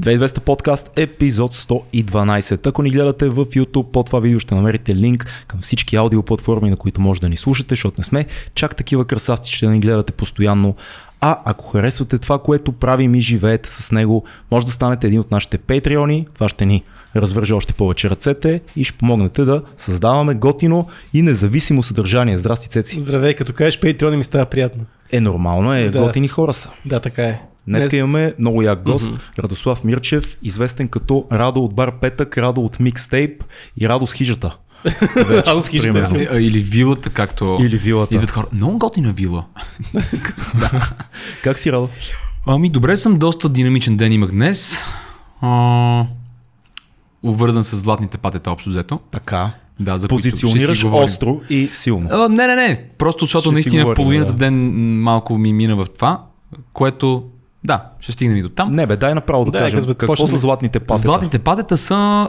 2200 подкаст, епизод 112. Ако ни гледате в YouTube, под това видео ще намерите линк към всички аудиоплатформи, на които може да ни слушате, защото не сме чак такива красавци, ще ни гледате постоянно. А ако харесвате това, което правим и живеете с него, може да станете един от нашите патреони. Това ще ни развърже още повече ръцете и ще помогнете да създаваме готино и независимо съдържание. Здрасти, Цеци. Здравей, като кажеш патреони ми става приятно. Е, нормално е, Да. готини хора са. Да, така е. Днес Не- имаме много як гост, Радослав Мирчев, известен като Радо от Бар Петък, Радо от Микстейп и Радо с хижата. Вече, Радо с хижата. Е, Или вилата, както Или вилата. идват хора. Много готина вила. Как си, Радо? Ами добре съм, доста динамичен ден имах днес. А, обвързан с златните патета общо взето. Така. Да, за Позиционираш остро и силно. А, не, не, не. Просто защото Ще наистина говорим, половината да. ден малко ми мина в това, което да, ще стигнем и до там. Не бе, дай направо да, Да, кажем какво почнем. са златните патета. Златните патета са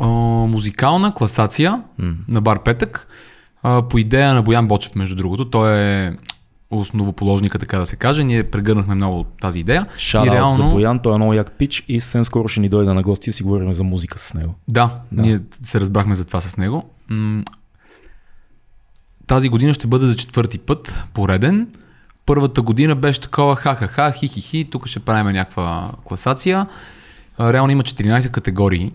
а, музикална класация М. на Бар Петък. А, по идея на Боян Бочев, между другото. Той е основоположника, така да се каже. Ние прегърнахме много тази идея. Шараут за Боян, той е много як пич и съвсем скоро ще ни дойде на гости и си говорим за музика с него. Да, да, ние се разбрахме за това с него. М, Тази година ще бъде за четвърти път, пореден. Първата година беше такова ха-ха-ха, хи-хи-хи, тук ще правим някаква класация. Реално има 14 категории,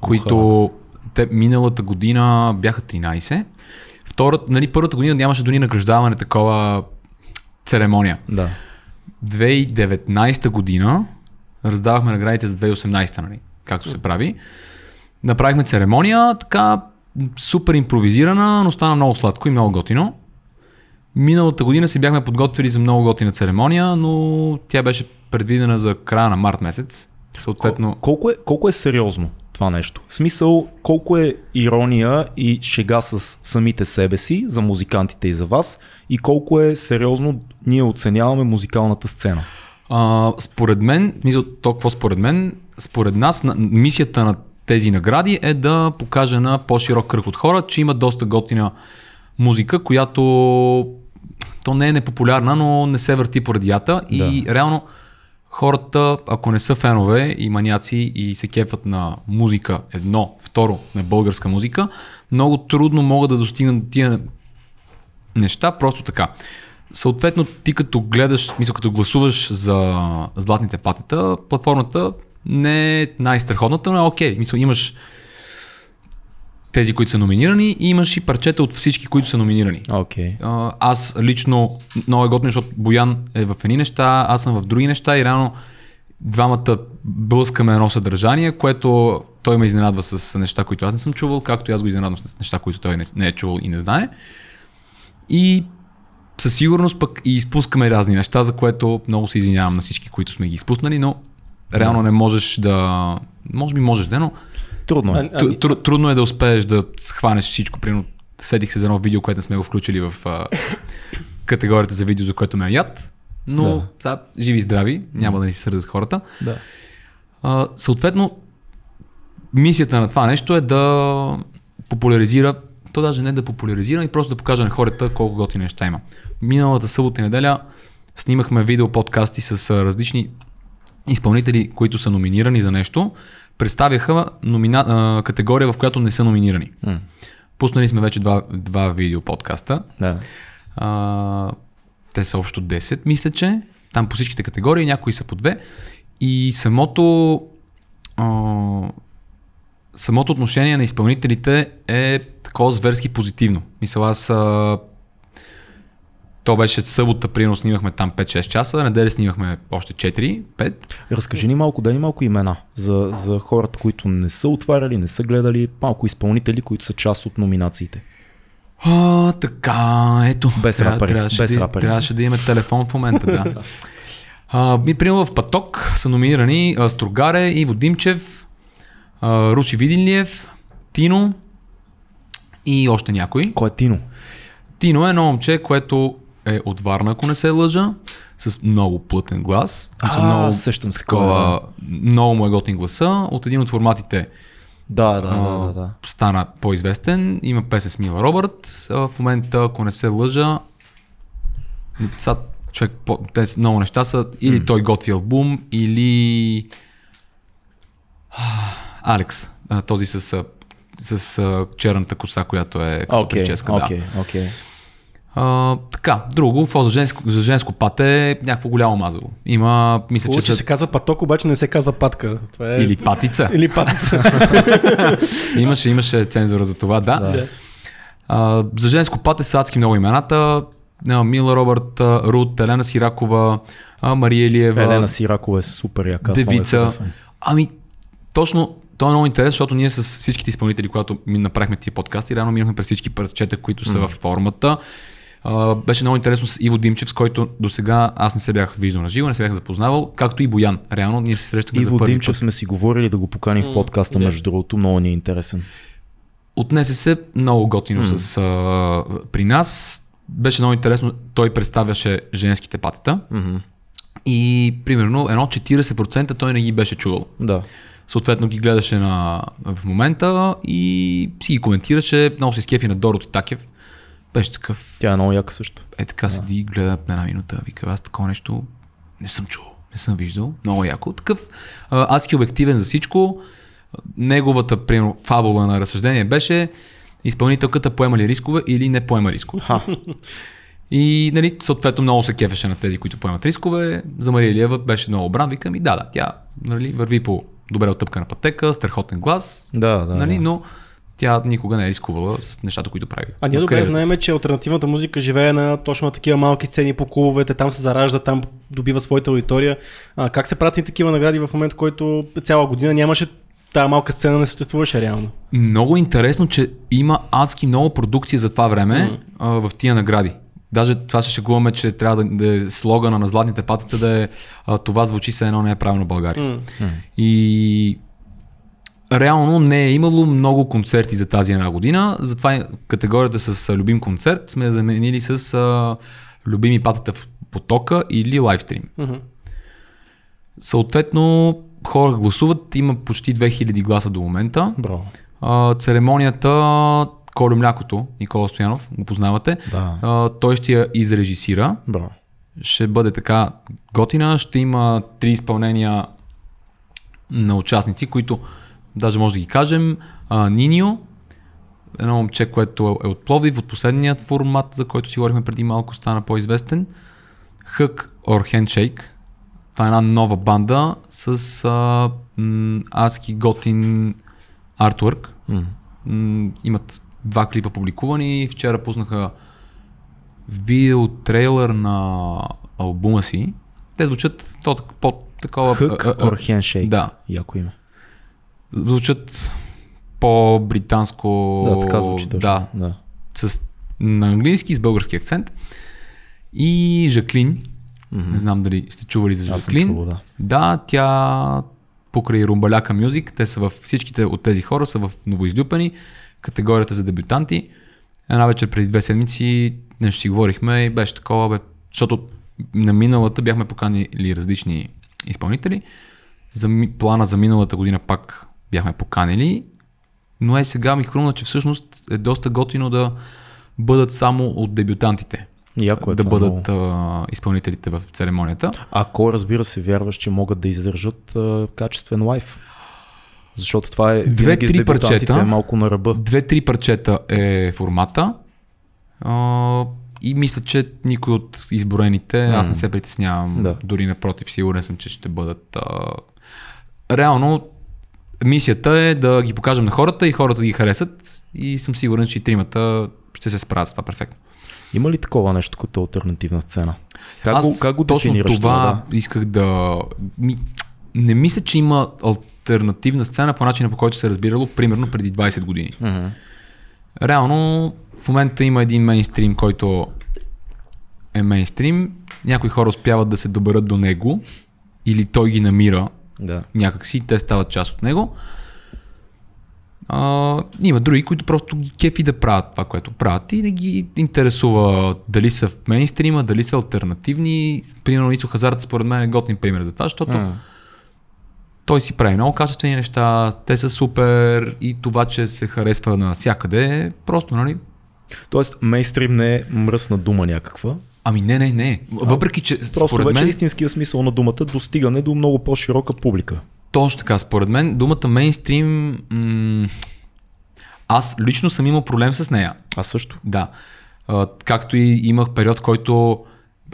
които те миналата година бяха 13. Втората, нали, първата година нямаше дори награждаване, такова церемония. Да. 2019 година раздавахме наградите за 2018, нали, както се прави. Направихме церемония, така супер импровизирана, но стана много сладко и много готино. Миналата година си бяхме подготвили за много готина церемония, но тя беше предвидена за края на март месец. Съответно, Колко е, колко е сериозно това нещо? В смисъл, колко е ирония и шега с самите себе си, за музикантите и за вас, и колко е сериозно ние оценяваме музикалната сцена? А, според мен, мисля, то какво според мен, според нас на, мисията на тези награди е да покаже на по-широк кръг от хора, че има доста готина музика, която то не е непопулярна, но не се върти по радията и реално хората, ако не са фенове и маняци и се кефат на музика, едно, второ, на българска музика, много трудно могат да достигнат до тия неща просто така. Съответно, ти като гледаш, мисля, като гласуваш за златните патета, платформата не е най-страхотната, но е окей. Мисля, имаш тези, които са номинирани и имаш и парчета от всички, които са номинирани. А, аз лично много е готино, защото Боян е в едни неща, аз съм в други неща и реално двамата блъскаме едно съдържание, което той ме изненадва с неща, които аз не съм чувал, както и аз го изненадвам с неща, които той не, не е чувал и не знае. И със сигурност пък и изпускаме разни неща, за което много се извинявам на всички, които сме ги изпуснали, но реално не можеш да... Може би можеш да, но Трудно е. А- Тру- тру- трудно е да успееш да схванеш всичко. Примерно, седих се за едно видео, което не сме го включили в а, категорията за видео, за което ме е яд. Но Да. сега, живи и здрави, няма да ни се сърдят хората. Да. А, съответно, мисията на това нещо е да популяризира, то даже не да популяризира, и просто да покаже на хората колко готини неща има. Миналата събота и неделя снимахме видео подкасти с различни изпълнители, които са номинирани за нещо, представяха номина... а, категория, в която не са номинирани. М. Пуснали сме вече два, два видео подкаста. Да. А, те са общо 10, мисля, че. Там по всичките категории, някои са по две. И самото а, самото отношение на изпълнителите е такова зверски позитивно. Мисля, аз а, то беше събота, примерно снимахме там 5-6 часа, неделя снимахме още 4-5. Разкажи ни малко, дай ни малко имена за, за хората, които не са отваряли, не са гледали, малко изпълнители, които са част от номинациите. А, така, ето. Без Трябва- рапъри, Трябваше, без да, рапъри. трябваше да имаме телефон в момента, да. а, ми, примерно в Паток са номинирани а, Строгаре, Иво Димчев, а, Ручи Видинлиев, Тино и още някой. Кой е Тино? Тино е едно момче, което е от Варна, ако не се лъжа, с много плътен глас. Са А, много, сещам се кой е, такова, много му е готин гласа. От един от форматите Да, да, да, а, да, да. стана по-известен. Има песен с Мила Робърт. А, В момента, ако не се лъжа, сега човек, по- те с- много неща са, или той готви албум, или Алекс, а, този с, с а, черната коса, която е като Окей, прическа. Да. окей, окей. А, така, друго, фо за женско, за женско пате е някакво голямо мазало. Има, мисля, Хубаво, че се казва паток, обаче не се казва патка. Това е... Или патица. Или патица. имаше, имаше цензура за това, да. Да. А, за женско пате са адски много имената. Мила Робърт, Рут, Елена Сиракова, Мария Илиева. Елена Сиракова е супер яка. Девица. Ами, точно, то е много интересно, защото ние с всичките изпълнители, когато ми направихме тези подкасти, реално минахме през всички парчета, които са в формата. А, беше много интересно с Иво Димчев, с който до сега аз не се бях виждал на живо, не се бях запознавал, както и Боян. Реално ние се срещахме за Иво първи Димчев път. сме си говорили да го поканим в подкаста, да. между другото, много ни е интересен. Отнесе се много готино mm. с, а, при нас. Беше много интересно, той представяше женските патета Мгм. и примерно едно 40% той не ги беше чувал. Да. Съответно ги гледаше на, в момента и си ги коментираше. Много се скефи на Дороти Такев. Беше такъв, Тя е много яка също. е така седи и гледа една минута. Вика, аз такова нещо не съм чувал, не съм виждал. Много яко. Такъв адски обективен за всичко. Неговата, примерно, фабула на разсъждение беше изпълнителката поема ли рискове или не поема рискове. Ха. И, нали, съответно много се кефеше на тези, които поемат рискове. За Мария Илиева беше много бран. Викам и да, да, тя нали, върви по добре оттъпкана пътека, страхотен глас, Да, да. нали, да. но тя никога не е рискувала с нещата, които прави. А ние добре знаем, че альтернативната музика живее на точно на такива малки сцени по клубовете, там се заражда, там добива своята аудитория. А, как се прати такива награди в момент, в който цяла година нямаше тази малка сцена не съществуваше реално? Много интересно, че има адски много продукция за това време Мгм. а, в тия награди. Даже това се шегуваме, че трябва да, да е слогана на златните патета да е а, това звучи се едно не е правилно България. М. И реално не е имало много концерти за тази една година, затова категорията с любим концерт сме заменили с а, любими патета в потока или лайвстрим. Мгм. Съответно, хора гласуват, има почти 2000 гласа до момента. Браво. А, церемонията Колю Млякото, Никола Стоянов, го познавате, Да. а, той ще я изрежисира. Браво. Ще бъде така готина, ще има три изпълнения на участници, които даже може да ги кажем. А, Нинио, едно момче, което е от Пловдив, от последният формат, за който си говорихме преди малко, стана по-известен. Хък or Handshake. Това е една нова банда с а, м, адски готин артворк. М, имат два клипа публикувани. Вчера пуснаха видео трейлър на албума си. Те звучат то, по такова... Хък or handshake. Да. Яко име. Звучат по-британско... Да, така звучи точно. Да, да. с, на английски с български акцент. И Жаклин. Мгм. Не знам дали сте чували за Аз Жаклин. чувал, да. Да, тя покрай Румбаляка Мюзик, те са в всичките от тези хора са в новоизлюпени, категорията за дебютанти. Една вечер преди две седмици нещо си говорихме и беше такова, бе, защото на миналата бяхме поканили различни изпълнители. За плана за миналата година пак бяхме поканили, но е сега ми хрумна, че всъщност е доста готино да бъдат само от дебютантите. Яко е да това бъдат много. а, изпълнителите в церемонията. Ако разбира се вярваш, че могат да издържат а, качествен лайф. Защото това е Две, винаги с три дебютантите парчета. е малко на ръба. Две-три парчета е формата. А, и мисля, че никой от изброените, аз не се притеснявам. Да. Дори напротив, сигурен съм, че ще бъдат. А... Реално, мисията е да ги покажем на хората и хората да ги харесат. И съм сигурен, че и тримата ще се справят с това перфектно. Има ли такова нещо като альтернативна сцена? Как, Аз го, как го точно това това? исках да... Ми... Не мисля, че има альтернативна сцена по начина по който се е разбирало, примерно преди 20 години. Да? Реално в момента има един мейнстрим, който е мейнстрим. Някои хора успяват да се доберат до него или той ги намира Да. някакси, те стават част от него. А, има други, които просто ги кепи да правят това, което правят и не ги интересува дали са в мейнстрима, дали са альтернативни. Примерно Ицо Хазарт според мен е готин пример за това, защото М. той си прави много качествени неща, те са супер и това, че се харесва навсякъде, просто, нали? Тоест, мейнстрим не е мръсна дума някаква. Ами не, не, не. Въпреки, че Просто според вече мен... истинския смисъл на думата достигане до много по-широка публика. Точно така, според мен думата мейнстрим, м- аз лично съм имал проблем с нея. Аз също. Да. А, както и имах период, който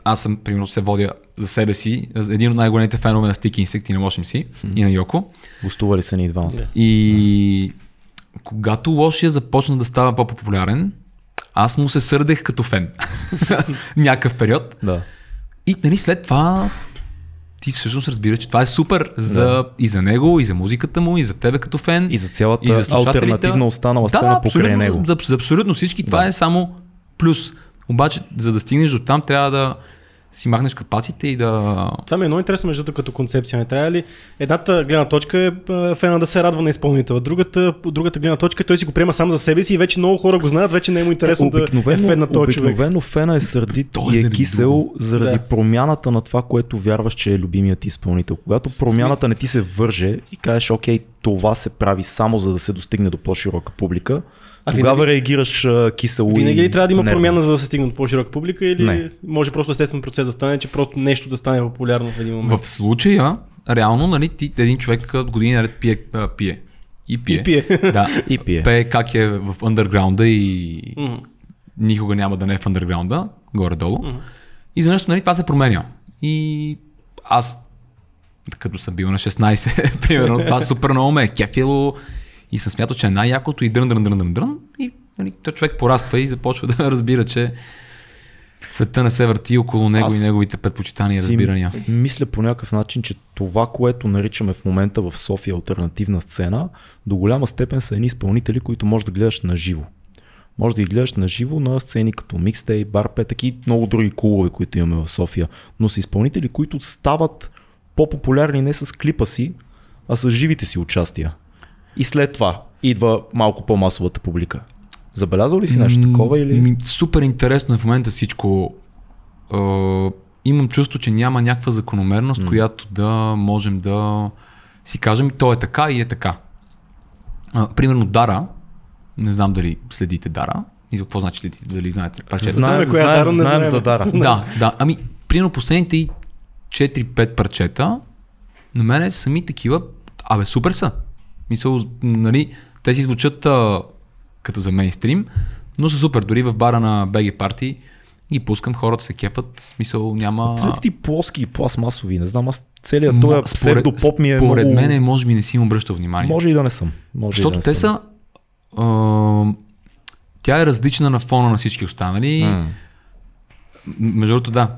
аз съм, примерно, се водя за себе си, един от най-големите фенове на Sticky Insect и на Лошим си, и на Йоко. Гостували са ни и двамата. Да. И когато Лошия започна да става по-популярен, аз му се сърдех като фен. Някакъв период. Да. И нали, след това ти всъщност разбираш, че това е супер за, и за него, и за музиката му, и за тебе като фен. И за цялата и за альтернативна останала да, сцена покрай абсолютно, него. За, за абсолютно всички това Да. е само плюс. Обаче, за да стигнеш до там, трябва да си махнеш капаците и да... Това ми е много интересно между като концепция. Не трябва ли едната гледна точка е а, фена да се радва на изпълнителя, другата, другата гледна точка е той си го приема сам за себе си и вече много хора го знаят, вече не е му интересно да е фен на този човек. фена е сърдит Той е и е заради кисел заради Да. промяната на това, което вярваш, че е любимият ти изпълнител. Когато промяната не ти се върже и кажеш, окей, това се прави само за да се достигне до по-широка публика, А тогава винаги- реагираш а, кисело Винаги ли трябва да има нервно. промяна, за да се стигне до по-широка публика или Не. може просто естествен процес да стане, че просто нещо да стане популярно в един момент? В случая, реално, нали, ти, един човек от години наред пие, а, пие. И пие. И пие. Да. И пие. Пее как е в underground и Мгм. никога няма да не е в underground, горе-долу. Мгм. И за нещо, нали, това се променя. И аз, като съм бил на 16, примерно, това супер много ме е кефило и съм смятал, че е най-якото и дрън, дрън, дрън, дрън, дрън. И нали, човек пораства и започва да разбира, че света не се върти около него Аз и неговите предпочитания и разбирания. Мисля по някакъв начин, че това, което наричаме в момента в София альтернативна сцена, до голяма степен са едни изпълнители, които можеш да гледаш на живо. Може да ги гледаш на живо на сцени като Mixtape, Барпе, таки много други клубове, които имаме в София. Но са изпълнители, които стават по-популярни не с клипа си, а с живите си участия. И след това идва малко по-масовата публика. Забелязал ли си нещо такова или? Супер интересно е в момента всичко. Е, имам чувство, че няма някаква закономерност, М. която да можем да си кажем, то е така и е така. А, примерно Дара, не знам дали следите Дара, и за какво значи следите, дали знаете парчета. Знаем, Знаем коя знаем, Дара, не знаем знаем. за Дара. Да, да. Ами, примерно последните и 4-5 парчета, на мен сами такива, абе, супер са. Мисъл, нали, те си звучат а, като за мейнстрим, но са супер. Дори в бара на BG Party ги пускам, хората се кепат, смисъл няма... Цветите плоски и пластмасови, не знам, аз целият този псевдопоп ми е Според много... мен, е, може би не си им обръщал внимание. Може и да не съм. Може и Защото да не те съм. са... А, тя е различна на фона на всички останали. М, Между другото, да.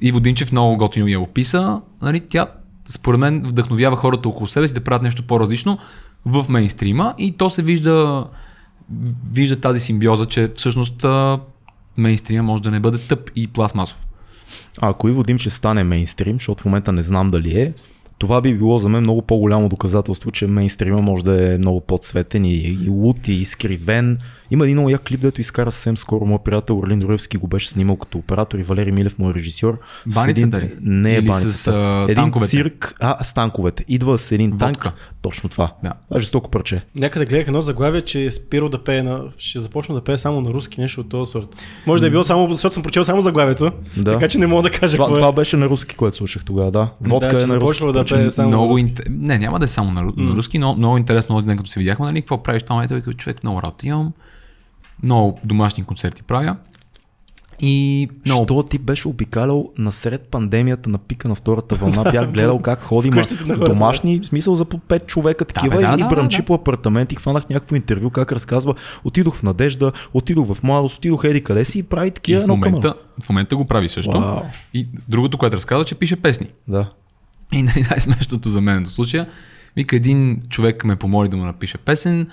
Иво Динчев много готино я описа. Нали, тя, според мен, вдъхновява хората около себе си да правят нещо по-различно в мейнстрима и то се вижда, вижда тази симбиоза, че всъщност мейнстрима може да не бъде тъп и пластмасов. А ако Иво Димчев стане мейнстрим, защото в момента не знам дали е, това би било за мен много по-голямо доказателство, че мейнстрима може да е много по-цветен и, и лут и изкривен. Има един много як клип, дето изкара съвсем скоро. Моят приятел Орлин Доревски го беше снимал като оператор и Валери Милев му е режисьор. Баницата ли? Не е Или баницата. с, а, един танковете? цирк, а, с танковете. Идва с един танк. Водка. Точно това. Да. Това е жестоко парче. Някъде гледах едно заглавие, че Спиро да пее на... ще започна да пее само на руски, нещо от този сорт. Може да е било само, защото съм прочел само заглавието, Да. така че не мога да кажа Това, какво това е. беше на руски, което слушах тогава, да. Водка Да, е на руски. да пее само на много руски. инте... Не, няма да е само на, ру- на руски, но много интересно, като се видяхме, нали, какво правиш там, ето, човек, много работа имам, много домашни концерти правя и много Що ти беше обикалял насред пандемията на пика на втората вълна? Бях гледал как ходи ма, къщите на хората, домашни, в смисъл за по 5 човека такива бе, да, и да, бръмчи да. по апартамент и хванах някакво интервю, как разказва. Отидох в Надежда, отидох в Младост, отидох еди къде си и прави и такива в едно към момента, в момента го прави също. Вау. И другото, което разказва, че пише песни. Да. И най- най-смешното за мен до случая, вика един човек ме помоли да му напише песен,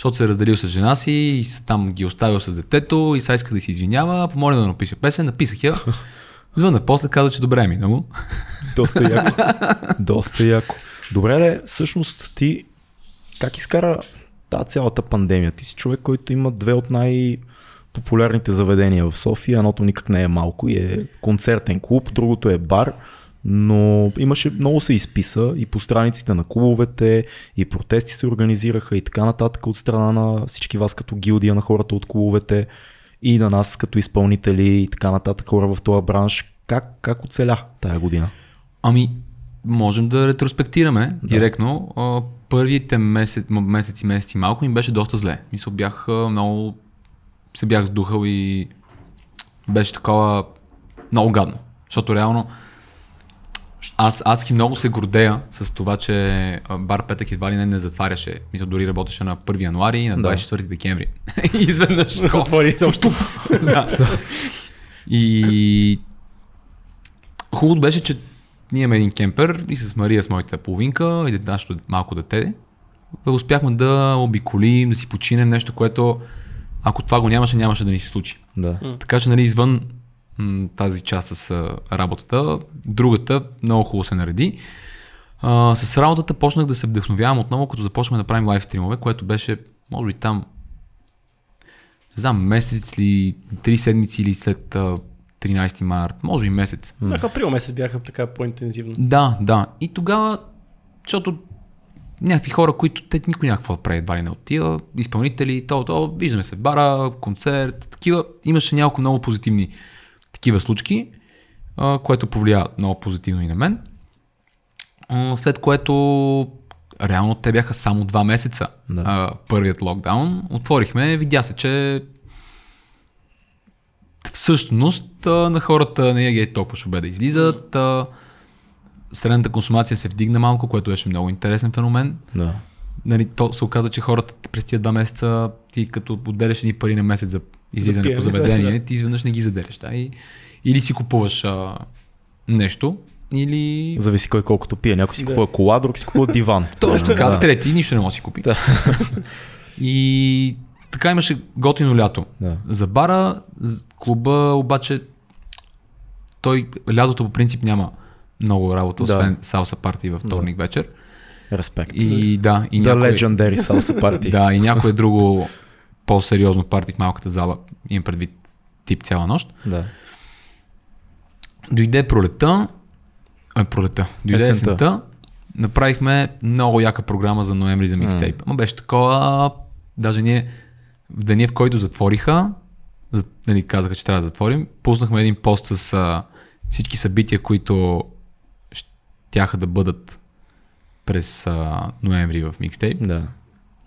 защото се е разделил с жена си и там ги оставил с детето и сега иска да си извинява, помоли да му напише песен, написах я. Звънна после, каза, че добре е минало. Доста яко. Доста яко. Добре, де, всъщност ти как изкара тази цялата пандемия? Ти си човек, който има две от най- популярните заведения в София. Едното никак не е малко и е концертен клуб, другото е бар. Но имаше много се изписа и по страниците на клубовете, и протести се организираха и така нататък от страна на всички вас като гилдия на хората от клубовете и на нас като изпълнители и така нататък хора в този бранш. Как, как оцеля тая година? Ами, можем да ретроспектираме да. директно. Първите месец, месеци, месеци малко ми беше доста зле. Мисля, бях много... се бях сдухал и беше такова много гадно. Защото реално аз адски много се гордея с това, че бар Петък едва ли не не затваряше. Мисля, дори работеше на 1 януари и на 24 да. декември. и изведнъж. Затвори също. да. И хубавото беше, че ние имаме един кемпер и с Мария, с моята половинка и нашето малко дете, успяхме да обиколим, да си починем нещо, което ако това го нямаше, нямаше да ни се случи. Да. Така че, нали, извън тази част с работата, другата много хубаво се нареди. А, с работата почнах да се вдъхновявам отново, като започнахме да правим лайв стримове, което беше, може би там, не знам, месец или три седмици или след а, 13 март, може би месец. Бяха април месец бяха така по-интензивно. Да, да. И тогава, защото някакви хора, които те никой някакво да прави, едва ли не отива, изпълнители, то, то, виждаме се в бара, концерт, такива. Имаше няколко много позитивни такива случки, а, което повлия много позитивно и на мен. А, след което реално те бяха само два месеца. Да. А, първият локдаун. Отворихме, видя се, че всъщност а, на хората не е толкова шубе да излизат. А, средната консумация се вдигна малко, което беше много интересен феномен. Да. Нали, то се оказа, че хората през тия два месеца, ти като отделяш едни пари на месец за излизане по заведение, ти изведнъж не ги заделяш. Да? И, или си купуваш а, нещо, или... Зависи кой колкото пие. Някой си Да. купува кола, друг си купува диван. Точно така, Да. трети нищо не може да си купи. и така имаше готино лято. Да. За бара, клуба обаче, той лятото по принцип няма много работа, Да. освен салса парти във вторник вечер. Респект. И да, и The някой, Legendary Salsa Party. да, и някое друго по-сериозно парти в малката зала, имам предвид тип цяла нощ. да. Дойде пролета, а, пролета, дойде Есента. есента. есента, направихме много яка програма за ноември за микстейп. Ама беше такова, даже ние в деня, в който затвориха, за, нали, казаха, че трябва да затворим, пуснахме един пост с а, всички събития, които щяха да бъдат през а, ноември в микстейп. да.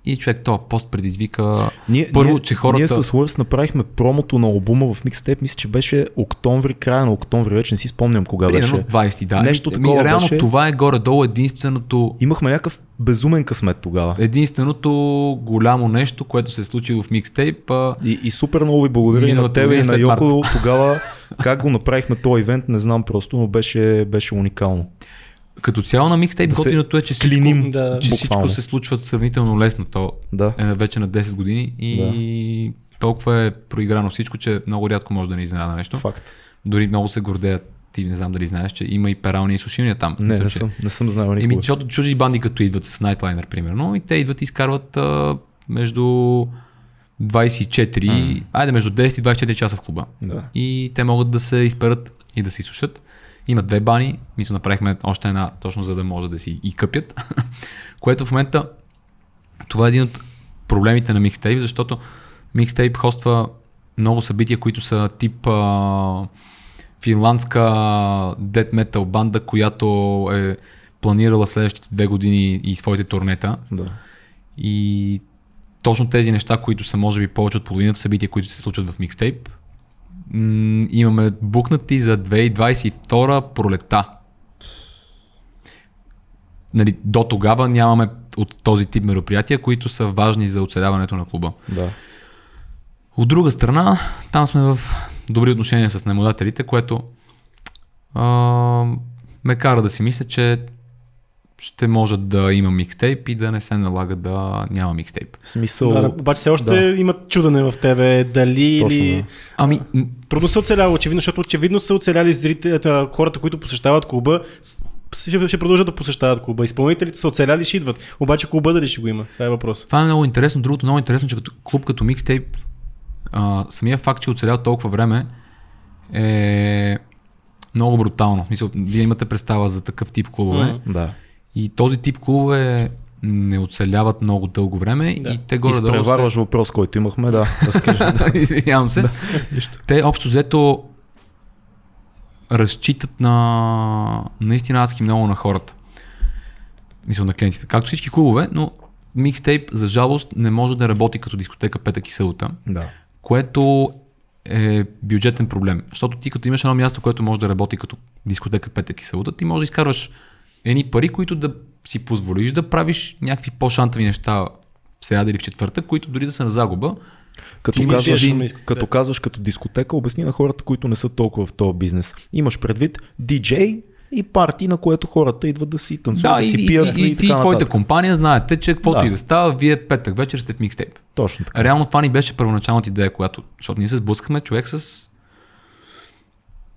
И човек, този пост предизвика Ние, първо, ние, че хората... Ние с Лърс направихме промото на албума в микстейп, мисля, че беше октомври, края на октомври, вече не си спомням кога Примерно беше. 20, да. Нещо Ми, такова Реално беше. това е горе-долу единственото Имахме някакъв безумен късмет тогава. единственото голямо нещо, което се е случило в микстейп. А, И, и супер много ви благодаря и на тебе и на Йоко тогава. Как го направихме този ивент, не знам просто, но беше, беше уникално. Като цяло на микстейп Да готиното е, че всичко, клиним, да, че всичко се случва сравнително лесно. То Да. е вече на 10 години и толкова е проиграно всичко, че много рядко може да ни изненада нещо. Факт. Дори много се гордеят. Ти не знам дали знаеш, че има и перални и сушилния там. Не, Мисля, не че- съм, не съм знал Еми, никога. защото чужди банди като идват с Nightliner, примерно, и те идват и изкарват а, между 24, айде между 10 и 24 часа в клуба. Да. И те могат да се изперат и да се изсушат. Има две бани, мисля направихме още една, точно за да може да си и къпят. Което в момента, това е един от проблемите на микстейп, защото микстейп хоства много събития, които са тип а, финландска дед метал банда, която е планирала следващите две години и своите турнета. Да. И точно тези неща, които са може би повече от половината събития, които се случват в микстейп, м- имаме букнати за 2022 пролета. Нали, до тогава нямаме от този тип мероприятия, които са важни за оцеляването на клуба. Да. От друга страна, там сме в добри отношения с наемодателите, което а, ме кара да си мисля, че ще може да има микстейп и да не се налага да няма микстейп. В смисъл... Да, обаче все още да. имат чудене в тебе, дали Точно, или... да. Ами, Трудно се оцелява, очевидно, защото очевидно са оцеляли зрителите, хората, които посещават клуба, ще, ще продължат да посещават клуба. Изпълнителите са оцеляли, ще идват. Обаче клуба дали ще го има? Това е въпрос. това е много интересно. Другото много интересно, че като клуб като микстейп, а, самия факт, че е оцелял толкова време е много брутално. Мисля, вие имате представа за такъв тип клубове. Мгм. Да. И този тип клубове не оцеляват много дълго време Да. и те горе Изпреварваш въпрос, който имахме, да. Разкажи. Извинявам се. Те общо взето разчитат на наистина адски много на хората. Мисля на клиентите. Както всички клубове, но микстейп, за жалост, не може да работи като дискотека петък и събота, Да. което е бюджетен проблем. Защото ти като имаш едно място, което може да работи като дискотека петък и събота, ти можеш да изкарваш едни пари, които да си позволиш да правиш някакви по-шантави неща в сряда или в четвъртък, които дори да са на загуба. Като, казваш, един- като казваш като дискотека, обясни на хората, които не са толкова в този бизнес. Имаш предвид диджей и парти, на което хората идват да си танцуват, да, и, си и, пият и, и, ти и твоята компания знаете, че каквото Да. и да става, вие петък вечер сте в микстейп. Точно така. Реално това ни беше първоначалната идея, която, защото ние се сблъскахме човек с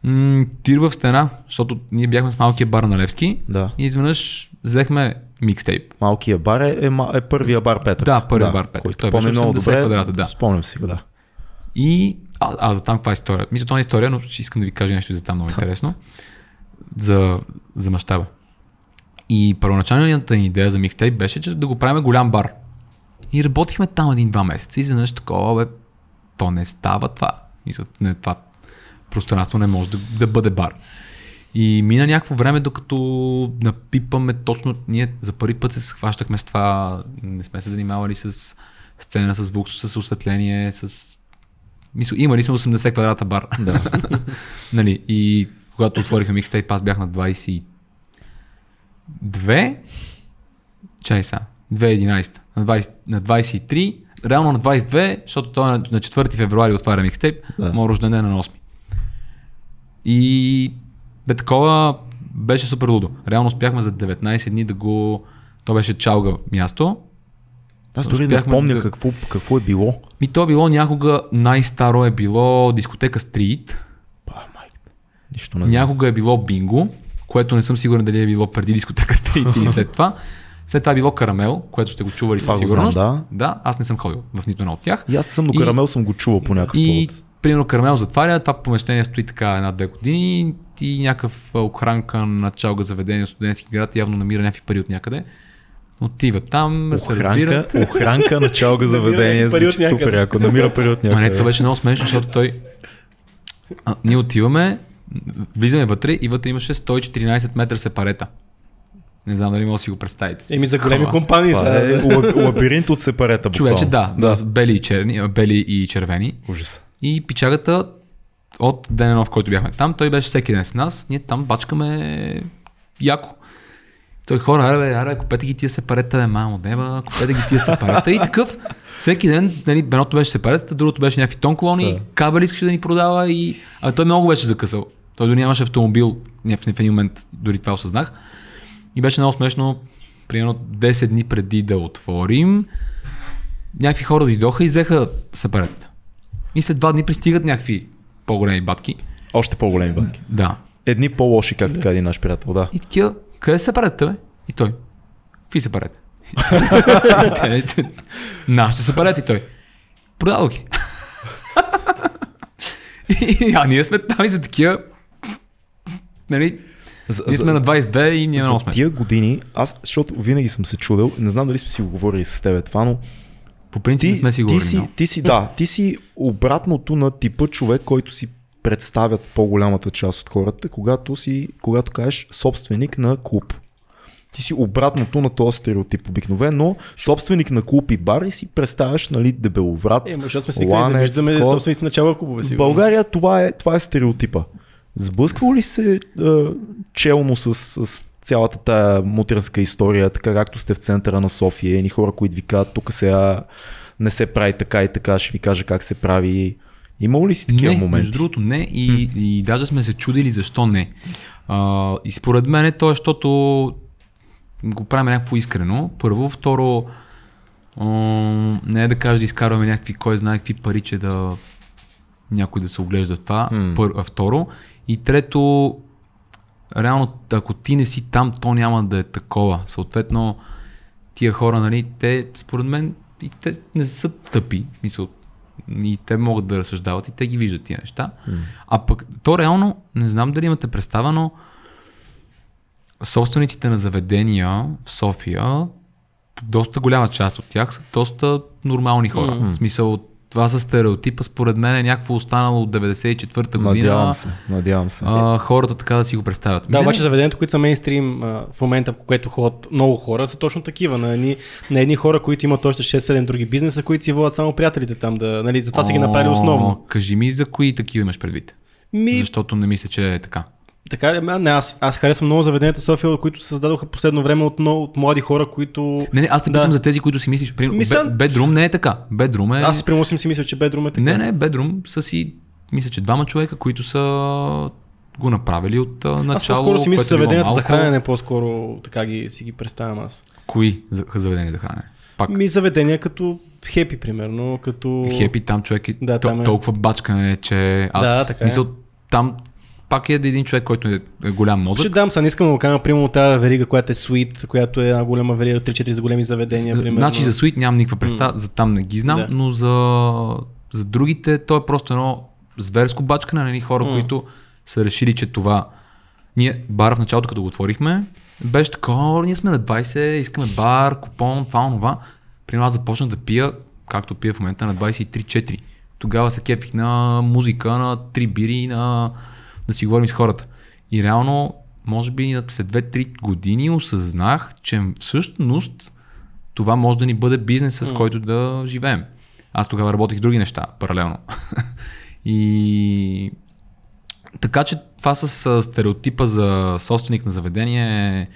м- тир в стена, защото ние бяхме с малкия бар на Левски Да. и изведнъж взехме микстейп. Малкия бар е, е, е първия бар петък. Да, първия бар петък. Който Той беше много 80 добре. квадрата, да. Спомням си го, да. И а, а за там каква е история? Мисля, това не е история, но ще искам да ви кажа нещо за там много интересно. За, за мащаба. И първоначалната ни идея за микстейп беше, че да го правим голям бар. И работихме там един-два месеца и изведнъж такова, бе, то не става това. Мисля, не, това пространство не може да, да бъде бар. И мина някакво време, докато напипаме точно, ние за първи път се схващахме с това, не сме се занимавали с сцена, с звук, с осветление, с... Мисля, имали сме 80 квадрата бар. Да. нали, и когато отворихме микстейп, аз бях на 22. Чай са. 2011. На, 20, на 23. Реално на 22, защото той на, на 4 февруари отваря микстейп. Да. Моят рожден ден е на 8. И бе такова беше супер лудо. Реално успяхме за 19 дни да го... То беше чалга място. Аз дори не помня да- какво, какво е било. И то е било някога, най-старо е било дискотека Стрит. Па, майка. Нищо не. Някога е било бинго, което не съм сигурен дали е било преди дискотека Стрит или след това. След това е било карамел, което сте го чували Това със сигурност. знам, да, аз не съм ходил в нито едно от тях. И аз съм, но И- карамел съм го чувал по някакъв И повод. Примерно Карамел затваря, това помещение стои така една-две години и някакъв а, охранка на чалга заведение от студентски град явно намира някакви пари от някъде. Отива там, се Охранка, разбират. охранка на чалга заведение, звучи супер яко. Намира пари от Ма някъде. не, то беше много смешно, защото той... А, ние отиваме, влизаме вътре и вътре имаше 114 метра сепарета. Не знам дали може да си го представите. Еми за големи компании Това са. е лаб- лабиринт от сепарета. Човече, буквално. да, да. Бели и, черни, а, бели и червени. Ужас. И пичагата от ден в който бяхме там, той беше всеки ден с нас. Ние там бачкаме яко. Той хора, аре, бе, аре, купете ги тия сепарета, бе, мамо, неба, купете ги тия сепарета. И такъв, всеки ден, нали, едното беше сепаретата, другото беше някакви тонклони, Да. кабели искаше да ни продава и... А той много беше закъсал. Той дори нямаше автомобил, в един момент дори това осъзнах. И беше много смешно, примерно 10 дни преди да отворим, някакви хора дойдоха и взеха сепаретата. И след два дни пристигат някакви по-големи батки. Още по-големи банки. Да. Едни по-лоши, как така един наш приятел, да. И такива, къде се парете, бе? И той. Какви се парете? Нашите се парете и той. Продадох ги. И, а ние сме там и сме такива. Нали? За, Ние сме на 22 и ние за много сме. тия години, аз, защото винаги съм се чудил, не знам дали сме си го говорили с тебе това, но По принцип не ти, сме си ти, говорили. си, много. ти си, да, ти си обратното на типа човек, който си представят по-голямата част от хората, когато си, когато кажеш собственик на клуб. Ти си обратното на този стереотип. Обикновено собственик на клуб и бар и си представяш, нали, дебеловрат, Е, защото сме свикнали да виждаме такова. собственици на чала клубове. В. България това е, това е стереотипа. Сблъсквал ли се е, челно с, с цялата тая мутренска история, така както сте в центъра на София, едни хора, които ви казват, тук сега не се прави така и така, ще ви кажа как се прави. Имало ли си такива не, моменти? между другото не и, и даже сме се чудили защо не. А, и според мен то е, защото го правим някакво искрено. Първо, второ, а, не е да кажа да изкарваме някакви, кой знае какви париче да някой да се оглежда това. Пър, а, второ. И трето, реално, ако ти не си там, то няма да е такова. Съответно, тия хора, нали, те, според мен, и те не са тъпи. Мисъл, и те могат да разсъждават и те ги виждат тия неща. А пък, то реално, не знам дали имате представа, но собствениците на заведения в София, доста голяма част от тях са доста нормални хора. Мгм. В смисъл, това са стереотипа, според мен е някакво останало от 94-та година. Надявам се, надявам се. А, хората така да си го представят. Да, Не, обаче не, заведенията, които са мейнстрим а, в момента, по което ходят много хора, са точно такива. На едни, на едни хора, които имат още 6-7 други бизнеса, които си водят само приятелите там. Да, нали, затова са ги направили основно. Кажи ми за кои такива имаш предвид. Ми, Защото не мисля, че е така. Така, ли? не, аз, аз харесвам много заведенията София, които се създадоха последно време от, много, от млади хора, които... Не, не, аз те Да. питам за тези, които си мислиш. Примерно, Мисля- Бе- Бедрум не е така. Бедрум е... Аз прямо си мисля, че Бедрум е така. Не, не, Бедрум са си, мисля, че двама човека, които са го направили от а, начало. Аз по-скоро си мисля заведенията за малко. хранене, по-скоро така ги, си ги представям аз. Кои за- заведения за хранене? Пак. Ми заведения като Хепи, примерно, като... Хепи там човек е, Да, там е. толкова бачкане, че аз Да, така е. мисъл, там пак е един човек, който е, голям мозък. Ще дам, са, не искам да го кажа, примерно тази верига, която е Sweet, която е една голяма верига, 3-4 за големи заведения, примерно. Значи за Sweet нямам никаква представа, за там не ги знам, Да. но за, за другите то е просто едно зверско бачкане на едни хора, М. които са решили, че това... Ние бара в началото, като го отворихме, беше такова, ние сме на 20, искаме бар, купон, това, онова. При нас започнах да пия, както пия в момента на 23-4. Тогава се кепих на музика, на три бири, на да си говорим с хората. И реално, може би след 2-3 години осъзнах, че всъщност това може да ни бъде бизнес, с който да живеем. Аз тогава работих други неща паралелно. и така че това с стереотипа за собственик на заведение е,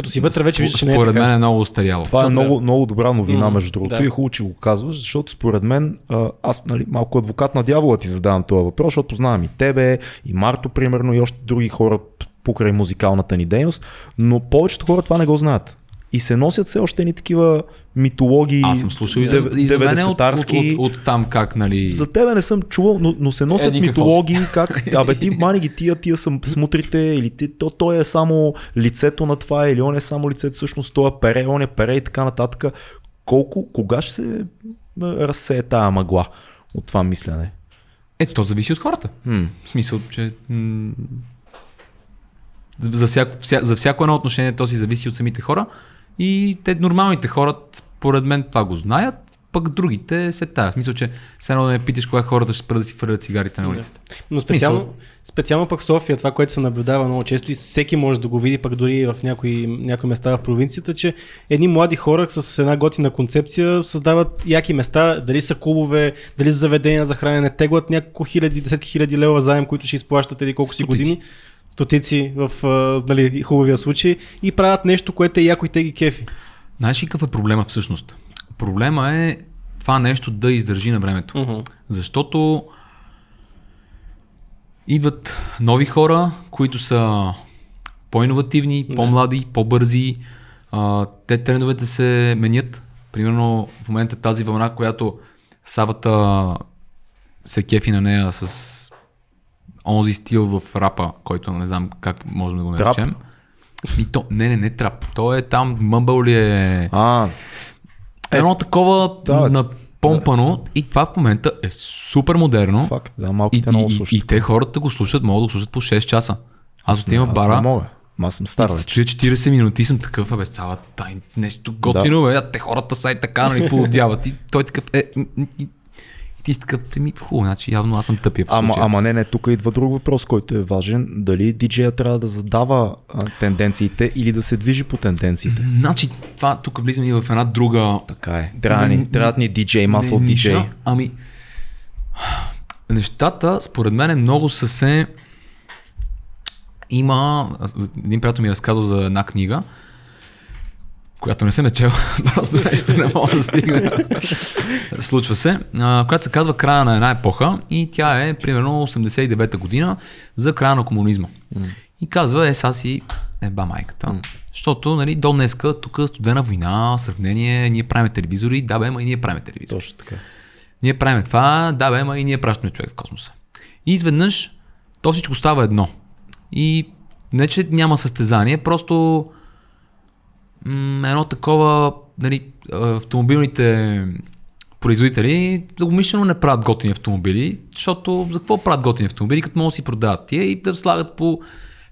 Като си вътре вече виждаш, че не е според мен е много устаряло. Това е много, много добра новина, М, между другото. да. И е хубаво, че го казваш, защото според мен, аз нали, малко адвокат на дявола ти задавам този въпрос, защото познавам и тебе, и Марто, примерно, и още други хора покрай музикалната ни дейност, но повечето хора това не го знаят. И се носят все още ни такива митологии, Аз съм слушал и за, и за мен е от, от, 90-тарски. от, от, там как, нали... За тебе не съм чувал, но, но се носят Еди митологии, как, абе ти мани ги тия, тия са смутрите, или ти, то, той е само лицето на това, или он е само лицето, всъщност той е пере, он е пере и така нататък. Колко, кога ще се разсее тая мъгла от това мислене? Ето, то зависи от хората. М. В смисъл, че м- за, всяко, вся, за всяко едно отношение то си зависи от самите хора и те нормалните хора, според мен това го знаят, пък другите се тая. В смисъл, че все едно да ме питаш кога хората ще спрат да си фърлят цигарите на улицата. Но специално, Мисъл. специално пък в София, това, което се наблюдава много често и всеки може да го види, пък дори в някои, някои места в провинцията, че едни млади хора с една готина концепция създават яки места, дали са клубове, дали са заведения за хранене, теглят няколко хиляди, десетки хиляди лева заем, които ще изплащат еди колко си години. Стотици в нали, хубавия случай и правят нещо, което е яко и те ги кефи. Знаеш ли какъв е проблема всъщност? Проблема е това нещо да издържи на времето. Мгм. Защото идват нови хора, които са по-инновативни, по-млади, по-бързи. А, те трендовете се менят. Примерно в момента тази вълна, която Савата се кефи на нея с онзи стил в рапа, който не знам как можем да го Трап? наречем. И то, не, не, не трап. То е там, мъмбъл ли е... А, Едно такова да, напомпано и това в момента е супер модерно. факт, да, И, малките много и, и, слушат. и те хората го слушат, могат да го слушат по 6 часа. Аз отивам в аз не бара мога. Ма Аз съм стар и стоя 40 минути и съм такъв, абе, цяла тай, нещо готино, бе, а те хората са и така, нали, поудяват. И той такъв, е, м, и, и ти си такъв, еми, хубаво, значи явно аз съм тъпия в Ама, случая. ама не, не, тук идва друг въпрос, който е важен. Дали диджея трябва да задава а, тенденциите или да се движи по тенденциите? Значи, това тук влизаме и в една друга Така е. Трябва ни, трябват ни диджей, масъл диджей. Ами, нещата, според мен, много са се... Има... Един приятел ми е разказал за една книга, която не съм е чел, просто нещо не мога да стигна. Случва се, а, която се казва Края на една епоха и тя е примерно 89-та година за края на комунизма. И казва, е, сега си еба майката. Защото, нали, до днеска, тук студена война, сравнение, ние правим телевизори, да бе, ма и ние правим телевизори. Точно така. Ние правим това, да бе, ма и ние пращаме човек в космоса. И изведнъж то всичко става едно. И не, че няма състезание, просто едно такова, нали, автомобилните производители умишлено не правят готини автомобили, защото за какво правят готини автомобили, като могат да си продават тия и да слагат по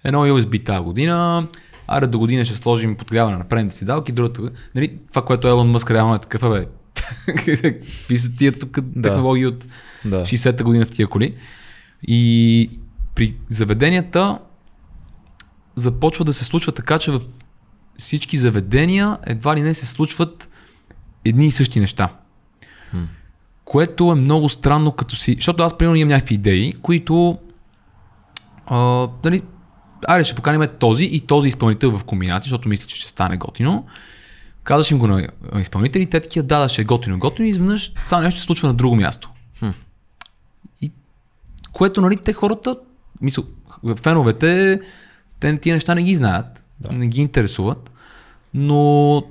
едно USB тази година, аре до година ще сложим подгряване на предните си далки, другата, нали, това, което Елон Мъск реално е такъв, бе, Какви са тия тук Да. технологии от Да. 60-та година в тия коли. И при заведенията започва да се случва така, че в всички заведения едва ли не се случват едни и същи неща. Което е много странно, като си. Защото аз, примерно, имам някакви идеи, които. А, нали, айде, ще поканим този и този изпълнител в комбинати, защото мисля, че ще стане готино. Казваш им го на а, изпълнители, те такива, да, да, ще е готино, готино и изведнъж това нещо се случва на друго място. И което, нали, те хората, мисъл, феновете, те тия неща не ги знаят, да. не ги интересуват, но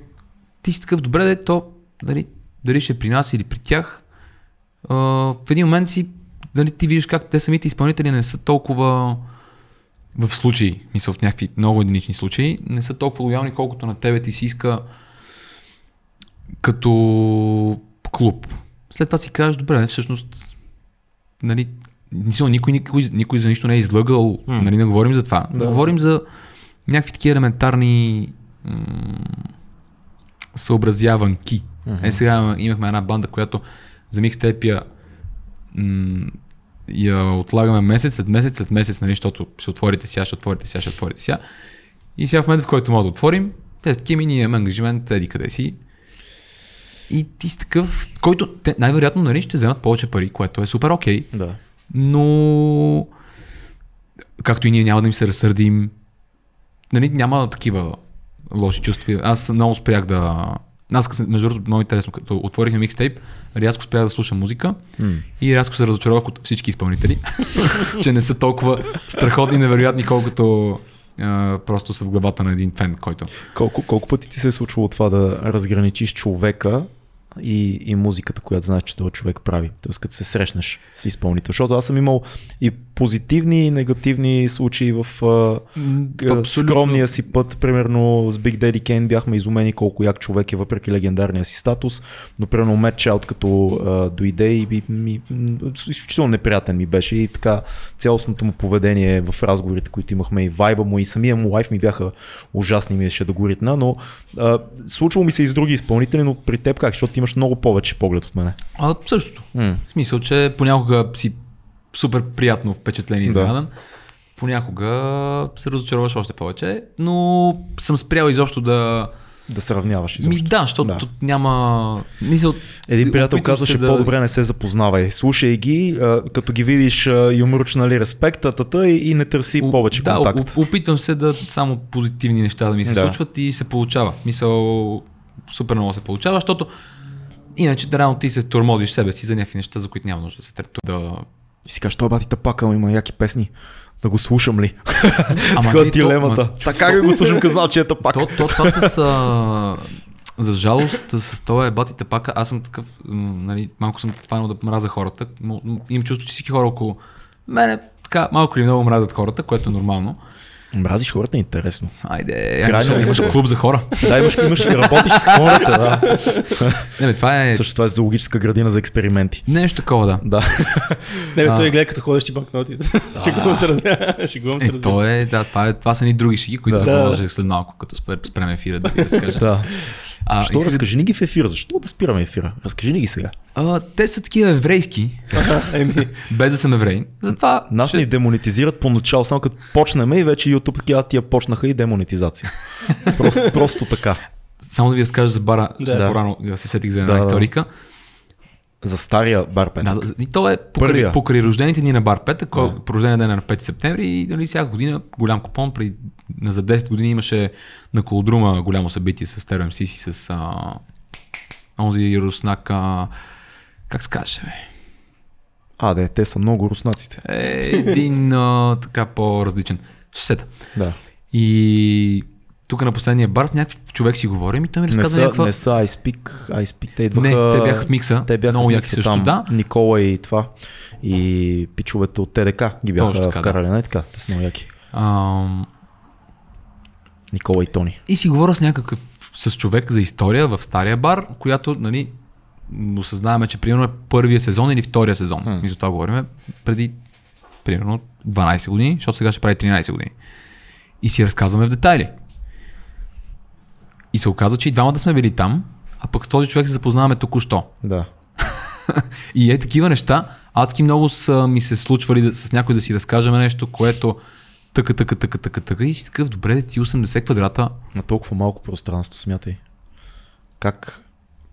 ти си такъв, добре, де, то, нали, дали ще е при нас или при тях, а, в един момент си, нали, ти виждаш как те самите изпълнители не са толкова в случаи, мисля, в някакви много единични случаи, не са толкова лоялни, колкото на тебе ти си иска като клуб. След това си кажеш, добре, всъщност, нали, никой, никой, никой за нищо не е излъгал, М. нали, не говорим за това. Да. Говорим за някакви такива елементарни м- съобразяванки. Мгм. Е, сега имахме една банда, която за микстейп я, м- я отлагаме месец след месец след месец, нали, защото ще отворите сега, ще отворите сега, ще отворите сега. И сега в момента, в който може да отворим, те са такива, ние имаме ангажимент, еди къде си. И ти си такъв, който те, най-вероятно нали, ще вземат повече пари, което е супер окей, Да. но както и ние няма да им се разсърдим, нали, няма такива лоши чувства. Аз много спрях да... Аз, между другото, много интересно, като отворихме микстейп, рязко спрях да слушам музика М. и рязко се разочаровах от всички изпълнители, че не са толкова страхотни и невероятни, колкото а, просто са в главата на един фен, който... Колко, колко пъти ти се е случвало това да разграничиш човека и, и музиката, която знаеш, че този човек прави. Тоест, като се срещнеш с изпълнител. Защото аз съм имал и позитивни и негативни случаи в а, скромния си път. Примерно с Big Daddy Kane бяхме изумени колко як човек е въпреки легендарния си статус. Но примерно Matt Child като а, дойде и ми, ми, изключително неприятен ми беше и така цялостното му поведение в разговорите, които имахме и вайба му и самия му лайф ми бяха ужасни, ми беше да го ритна, но а, случвало ми се и с други изпълнители, но при теб как? Защото имаш много повече поглед от мене. А, същото. М. В смисъл, че понякога си супер приятно впечатлен и Да. изненадан. Понякога се разочароваш още повече, но съм спрял изобщо да... Да сравняваш Ми изобщо. да, защото Да. да. няма... Мисъл, Един приятел казваше да- по-добре не се запознавай. Слушай ги, а, като ги видиш а, юмруч, нали, респект, тата и, и не търси О- повече да, контакт. о- опитвам се да само позитивни неща да ми се Да. да. случват и се получава. Мисъл, супер много се получава, защото иначе да реално ти се тормозиш себе си за някакви неща, за които няма нужда да се търпи. Да... И си кажеш, той бати пака, има яки песни. Да го слушам ли? Ама Такова не, е дилемата. ма- Са как да го слушам, като знал, че е пак. То, то, това с... А, за жалост, с това е батите пака, аз съм такъв, нали, малко съм фанал да мразя хората. Имам чувство, че всички хора около мене така малко или много мразят хората, което е нормално. Мразиш хората, е интересно. Айде, Крайно имаш, имаш клуб за хора. Да, имаш, имаш работиш с хората, да. Не, бе, това е Също това е зоологическа градина за експерименти. нещо такова, да. Да. Не, бе, А. той гледа като ходещи банкноти. Шегувам се, разбира. Шегувам се, Е, разбира е, да, това, е, това са ни други шиги, които Да. може след малко, като спре- спрем ефира да ви разкажа. да. А, Що исках да- разкажи ни ги в ефира? Защо да спираме ефира? Разкажи ни ги сега. А, те са такива еврейски, Еми, без да съм еврей. Затова Нас ни демонетизират поначало, само като почнем и вече YouTube такива тия почнаха и демонетизация. Просто, просто така. само да ви разкажа за бара, Да. по-рано да се сетих за една Да, да. За стария бар Петък. Да, и то е покрай, Първия. покрай рождените ни на бар Петък, Да. рождения ден е на 5 септември и нали, всяка година голям купон. При, на за 10 години имаше на Колодрума голямо събитие с Теро МСС и с а, онзи руснак, а, как се каже, бе? А, да, те са много руснаците. Е, един а, така по-различен. Ще сета. Да. И тук на последния бар с някакъв човек си говорим и той ми Не разказа са, някаква... не са iSpeak, iSpeak, те идваха... Не, те бяха в микса. Те бяха много яки също, там. да. Никола и това. И пичовете от ТДК ги бяха Точно така, вкарали, не така? Те са много яки. Ам, Никола и Тони. И си говоря с някакъв с човек за история в стария бар, която, нали, осъзнаваме, че примерно е първия сезон или втория сезон. Хм. И за това говорим преди примерно 12 години, защото сега ще прави 13 години. И си разказваме в детайли. И се оказа, че и двамата сме били там а пък с този човек се запознаваме току-що. Да. И е такива неща. Адски много са ми се случвали да, с някой да си разкажем нещо, което тъка, тъка, тъка, тъка, тъка и си такъв, добре, ти 80 квадрата. На толкова малко пространство, смятай. Как,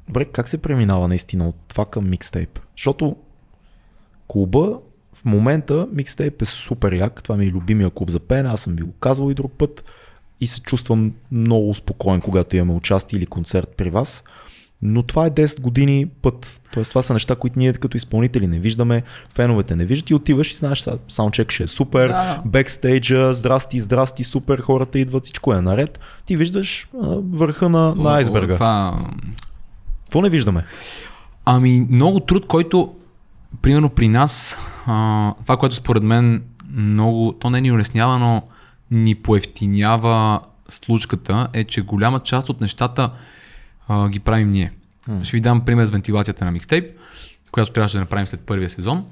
добре, как се преминава наистина от това към микстейп? Защото клуба в момента микстейп е супер як. Това ми е любимия клуб за пеене. Аз съм ви го казвал и друг път. И се чувствам много спокоен, когато имаме участие или концерт при вас. Но това е 10 години път. Тоест това са неща, които ние като изпълнители не виждаме, феновете не виждат и отиваш и знаеш, саундчек ще е супер, Да. бекстейджа, здрасти, здрасти, супер, хората идват, всичко е наред. Ти виждаш а, върха на, на айсберга. Това, Какво не виждаме? Ами, много труд, който, примерно при нас, а, това, което според мен много, то не ни улеснява, но ни поевтинява случката, е, че голяма част от нещата а, ги правим ние. М. Ще ви дам пример с вентилацията на микстейп, която трябваше да направим след първия сезон.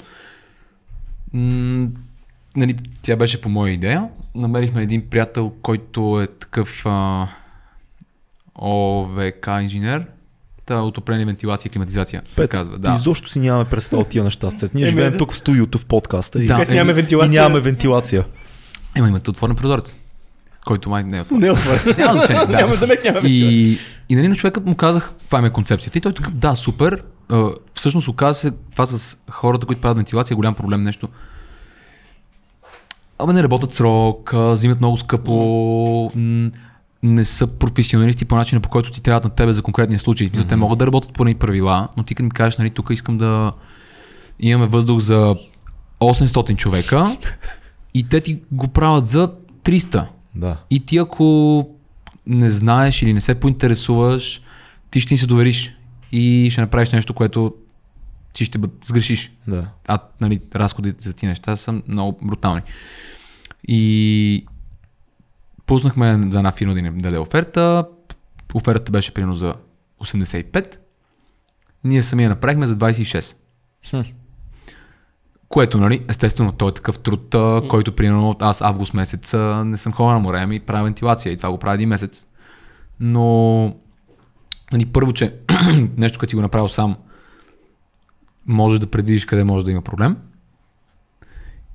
М- нали, тя беше по моя идея. Намерихме един приятел, който е такъв а, ОВК инженер. Та отопление, вентилация и климатизация се Пет, казва. Да. Изобщо си нямаме представа от тия неща. Ние Еми, живеем тук в студиото в подкаста и, Да. Как нямаме и вентилация? нямаме вентилация. Ема имате отворен прозорец, който май не е отворен. Не отваря. Няма значение. Да. Няма да ме няма. И, и нали, на човекът му казах, това ми е концепцията. И той такъв, да, супер. А, всъщност оказа се, това с хората, които правят вентилация, е голям проблем нещо. Ама не работят срок, взимат много скъпо, не са професионалисти по начина, по който ти трябват на тебе за конкретния случай. Mm-hmm. Те могат да работят по правила, но ти като ми кажеш, нали, тук искам да имаме въздух за 800 човека и те ти го правят за 300. Да. И ти ако не знаеш или не се поинтересуваш, ти ще ни се довериш и ще направиш нещо, което ти ще бъд, сгрешиш. Да. А нали, разходите за ти неща са много брутални. И пуснахме за една фирма да ни даде оферта. Офертата беше примерно за 85. Ние самия направихме за 26. Хм. Което, нали, естествено, той е такъв труд, а, който, примерно, аз август месец а, не съм ходил на море, ами правя вентилация и това го правя един месец. Но, нали, първо, че нещо, като си го направил сам, можеш да предвидиш къде може да има проблем.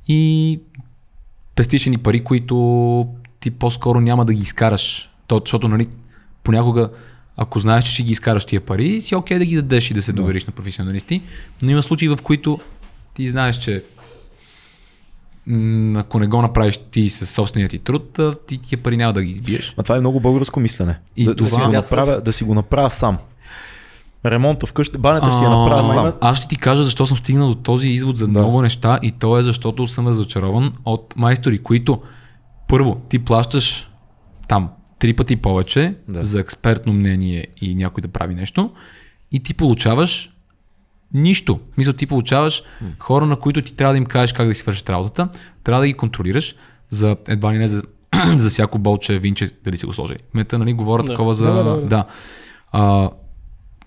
И пестиш ни пари, които ти по-скоро няма да ги изкараш. То, защото, нали, понякога, ако знаеш, че ще ги изкараш тия пари, си окей да ги дадеш и да се довериш на професионалисти. Но има случаи, в които ти знаеш, че м, ако не го направиш ти със собствения ти труд, ти тия пари няма да ги избиеш. А това е много българско мислене. И да, да, си това- го направя, да си го направя сам. Ремонта вкъщи, банята си я направя А, сам. Аз ще ти кажа защо съм стигнал до този извод за Да. много неща и то е защото съм разочарован от майстори, които първо ти плащаш там три пъти повече Да. за експертно мнение и някой да прави нещо и ти получаваш нищо. Мисля, ти получаваш хора, на които ти трябва да им кажеш как да си свършат работата, трябва да ги контролираш за едва ли не за, за всяко болче, винче, дали си го сложили. Мета, нали, говоря Да. такова за... Да, да, да, да. А,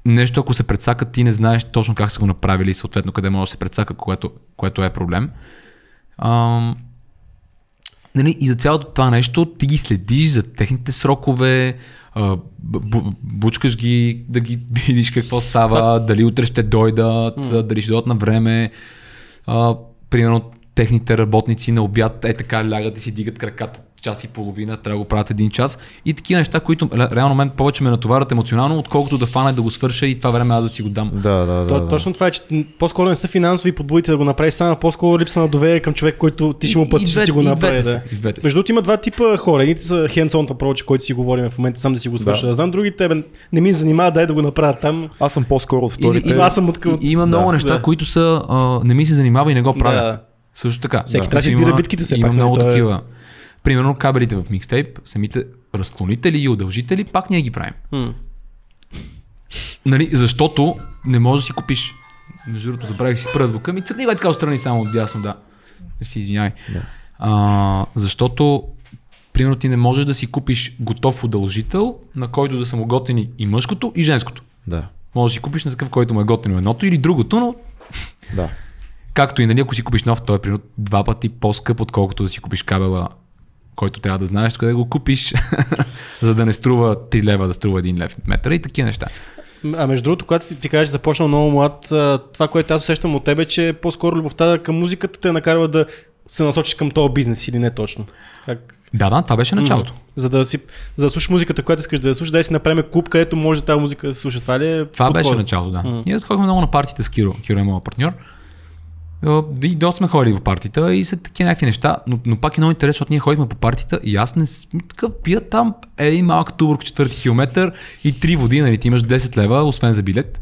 нещо, ако се предсака, ти не знаеш точно как са го направили и съответно къде може да се предсака, което, което е проблем. Ам, нали, и за цялото това нещо ти ги следиш за техните срокове, а, бучкаш ги да ги видиш какво става, дали утре ще дойдат, mm. дали ще дойдат на време. А, примерно техните работници на обяд е така лягат и си дигат краката час и половина, трябва да го правят един час. И такива неща, които ре- реално мен повече ме натоварят емоционално, отколкото да фана да го свърша и това време аз да си го дам. Да, да, да. То, да. Точно това е, че по-скоро не са финансови подбудите да го направиш сам, а по-скоро липса на доверие към човек, който ти ще му И- платиш и да ти го и направи. Да. и. Между другото има два типа хора. Едните са hands-on approach, който си говорим в момента, сам да си го свърша. Да. Да. знам другите, бе, не ми занимава, дай да го направя там. Аз съм по-скоро от вторите. Или, аз съм от И, и има много да, неща, да. които са а, не ми се занимава и не го правя. Да. Също така. Всеки да. трябва да избира битките все Има пак, нали, много е- такива. Примерно кабелите в микстейп, самите разклонители и удължители, пак ние ги правим. Нали, защото не можеш да си купиш. Между другото, забравих да си спра звука ми. Цъкни е така отстрани само от дясно, да. Не си извинявай. Да. А, защото, примерно, ти не можеш да си купиш готов удължител, на който да са му готини и мъжкото, и женското. Да, Може да си купиш на такъв, който му е готино едното или другото, но да. Както и нали, ако си купиш нов, той е примерно два пъти по-скъп, отколкото да си купиш кабела, който трябва да знаеш къде го купиш, за да не струва 3 лева, да струва 1 лев метър и такива неща. А между другото, когато си ти кажеш, започнал много млад, това, което аз усещам от тебе, че по-скоро любовта към музиката те накарва да се насочиш към този бизнес или не точно. Как? Да, да, това беше началото. За да, си, за да слушаш музиката, която искаш да я слушаш, да си направим клуб, където може тази музика да слуша. Това ли е Това подходът? беше началото, да. М. Ние отходихме много на партиите с Киро. Киро е моят партньор. И доста сме ходили по партита и са такива някакви неща, но, но пак е много интересно, защото ние ходихме по партита и аз не такъв пия там един малък в четвърти километър и три води, нали, ти имаш 10 лева, освен за билет.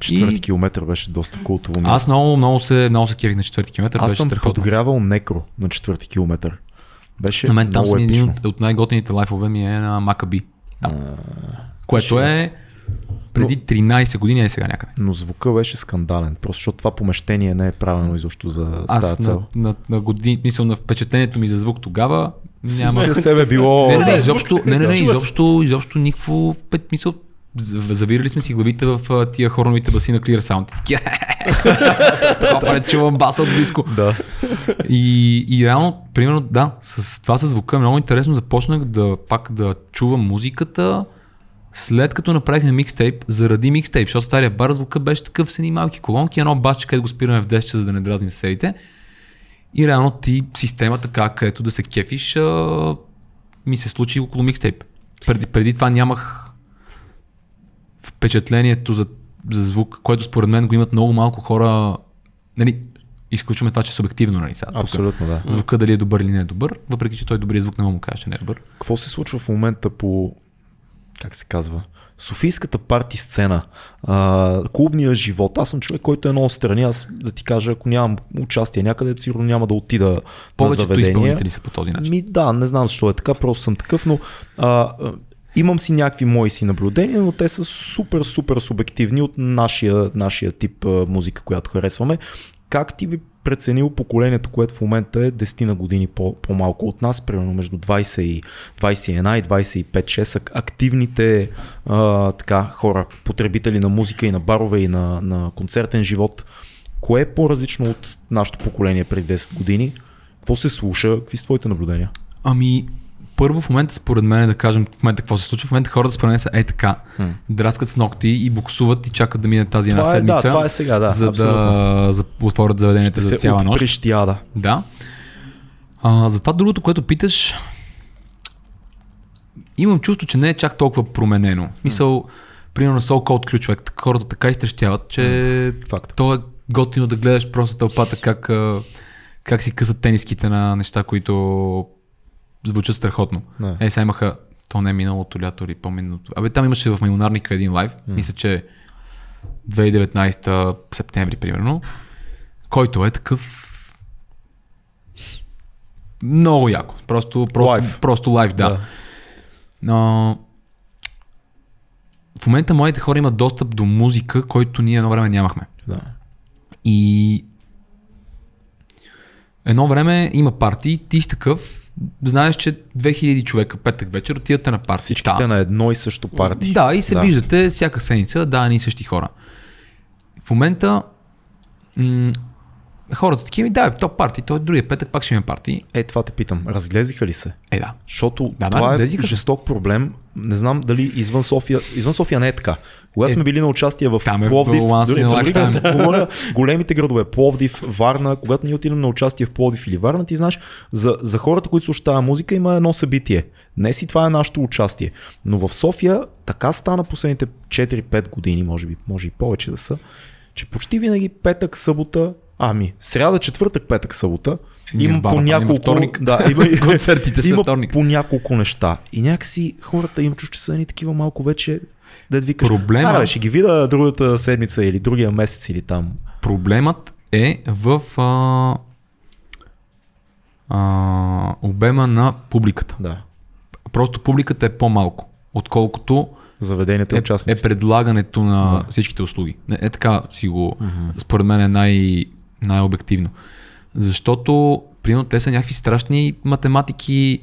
Четвърти И- километър беше доста култово място. Аз много, много се, много се кефих на четвърти километър, Аз беше съм страхотно. подгрявал некро на четвърти километър. Беше На мен там много един от, от най-готините лайфове ми е на Макаби. Там. Което ще- е преди 13 години е сега някъде. Но звука беше скандален, просто защото това помещение не е правилно изобщо за с тази Аз цел. на, на, на години, мисъл на впечатлението ми за звук тогава няма. За себе било... Не, не, не, изобщо, не, не, не, изобщо, изобщо никакво пет мисъл. Завирали сме си главите в тия хорновите баси на Clear Sound. Това пред чувам баса от близко. Да. И, и реално, примерно, да, с това с звука е много интересно. Започнах да пак да чувам музиката, след като направихме микстейп, заради микстейп, защото стария бар звука беше такъв с едни малки колонки, едно басче, където го спираме в 10 часа, за да не дразним съседите. И реално ти системата, как, където да се кефиш, а, ми се случи около микстейп. Преди, преди това нямах впечатлението за, за звук, което според мен го имат много малко хора. Нали, изключваме това, че е субективно, нали сега. тук. Абсолютно, да. Звука дали е добър или не е добър, въпреки че той добрият звук не мога му каже, че не е добър. Какво се случва в момента по, как се казва, Софийската парти сцена, а, клубния живот. Аз съм човек, който е много страни. Аз да ти кажа, ако нямам участие някъде, сигурно няма да отида на Повечето заведение. изпълнители са по този начин. Ми, да, не знам защо е така, просто съм такъв, но а, имам си някакви мои си наблюдения, но те са супер, супер субективни от нашия, нашия тип музика, която харесваме. Как ти би преценил поколението, което в момента е 10 на години по- по-малко от нас, примерно между 20 и 21 и 25-6 са активните а, така, хора, потребители на музика и на барове и на, на концертен живот. Кое е по-различно от нашето поколение преди 10 години? Какво се слуша? Какви са твоите наблюдения? Ами, първо в момента, според мен, да кажем в момента какво се случва, в момента хората според мен са е така, Хм. драскат с ногти и буксуват и чакат да мине тази една Това е, да, седмица, това е сега, да, за абсолютно. да за, отворят заведенията Ще за цяла нощ. отприщяда. Да. А, за това другото, което питаш, имам чувство, че не е чак толкова променено. Мисъл, примерно Soul Cold ключ, хората така изтрещяват, че Факт. то е готино да гледаш просто тълпата как, как си късат тениските на неща, които звучат страхотно. Не. Е, сега имаха, то не е миналото лято или по-миналото. Абе, там имаше в Маймонарника един лайв, мисля, че 2019 септември, примерно, който е такъв много яко. Просто, просто, Лайв. просто лайв, да. Да. Но в момента моите хора имат достъп до музика, който ние едно време нямахме. Да. И едно време има партии, ти си такъв, знаеш, че 2000 човека петък вечер отивате на парти. Всички сте Да. на едно и също парти. Да, и се Да. виждате всяка седмица, да, ни същи хора. В момента м- хората такива, ми, да, то парти, той другия петък пак ще има парти. Е, това те питам. Разглезиха ли се? Е, да. Защото Да, да, това е разлезиха се. жесток проблем. Не знам дали извън София. Извън София не е така. Когато Е, сме били на участие в там е Пловдив, once дори, дори да говоря големите градове, Пловдив, Варна, когато ние отидем на участие в Пловдив или Варна, ти знаеш, за, за хората, които слушат тази музика, има едно събитие. Днес и това е нашето участие. Но в София така стана последните 4-5 години, може би, може и повече да са, че почти винаги петък, събота, ами, сряда, четвъртък, петък, събота, има по няколко... Да, има, Концертите са има вторник. по няколко неща. И някакси хората им чуш, че са ни такива малко вече, да викаш. Проблема- Аре, ще ги видя другата седмица или другия месец или там. Проблемът е в а, а, обема на публиката. Да. Просто публиката е по-малко, отколкото Заведенията и е, е предлагането на да. всичките услуги. Е, е така си го, mm-hmm. според мен е най- най-обективно. Защото, примерно, те са някакви страшни математики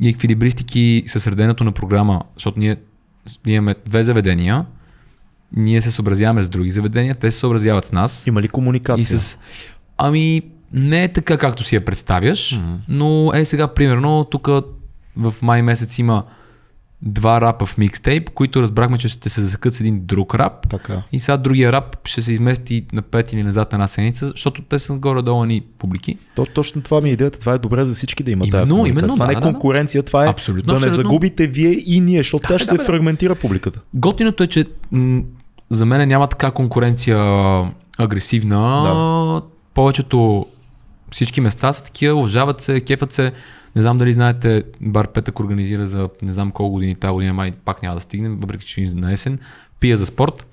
и еквилибристики със средението на програма, защото ние, ние имаме две заведения, ние се съобразяваме с други заведения, те се съобразяват с нас. Има ли комуникация? И с... Ами, не е така, както си я представяш, mm-hmm. но е сега, примерно, тук в май месец има два рапа в микстейп, които разбрахме, че ще се засекат с един друг рап. Така. И сега другия рап ще се измести напред или назад една седмица, защото те са горе-долу ни публики. То, точно това ми е идеята. Това е добре за всички да има тази Именно, комуникация. именно, това не да, е да, да. конкуренция, това е Абсолютно, да не абсолютно. загубите вие и ние, защото тя ще да, се бе. фрагментира публиката. Готиното е, че м- за мен няма така конкуренция агресивна. Да. Повечето всички места са такива, уважават се, кефат се. Не знам дали знаете, Бар Петък организира за не знам колко години, тази година май пак няма да стигнем, въпреки че на есен. Пия за спорт.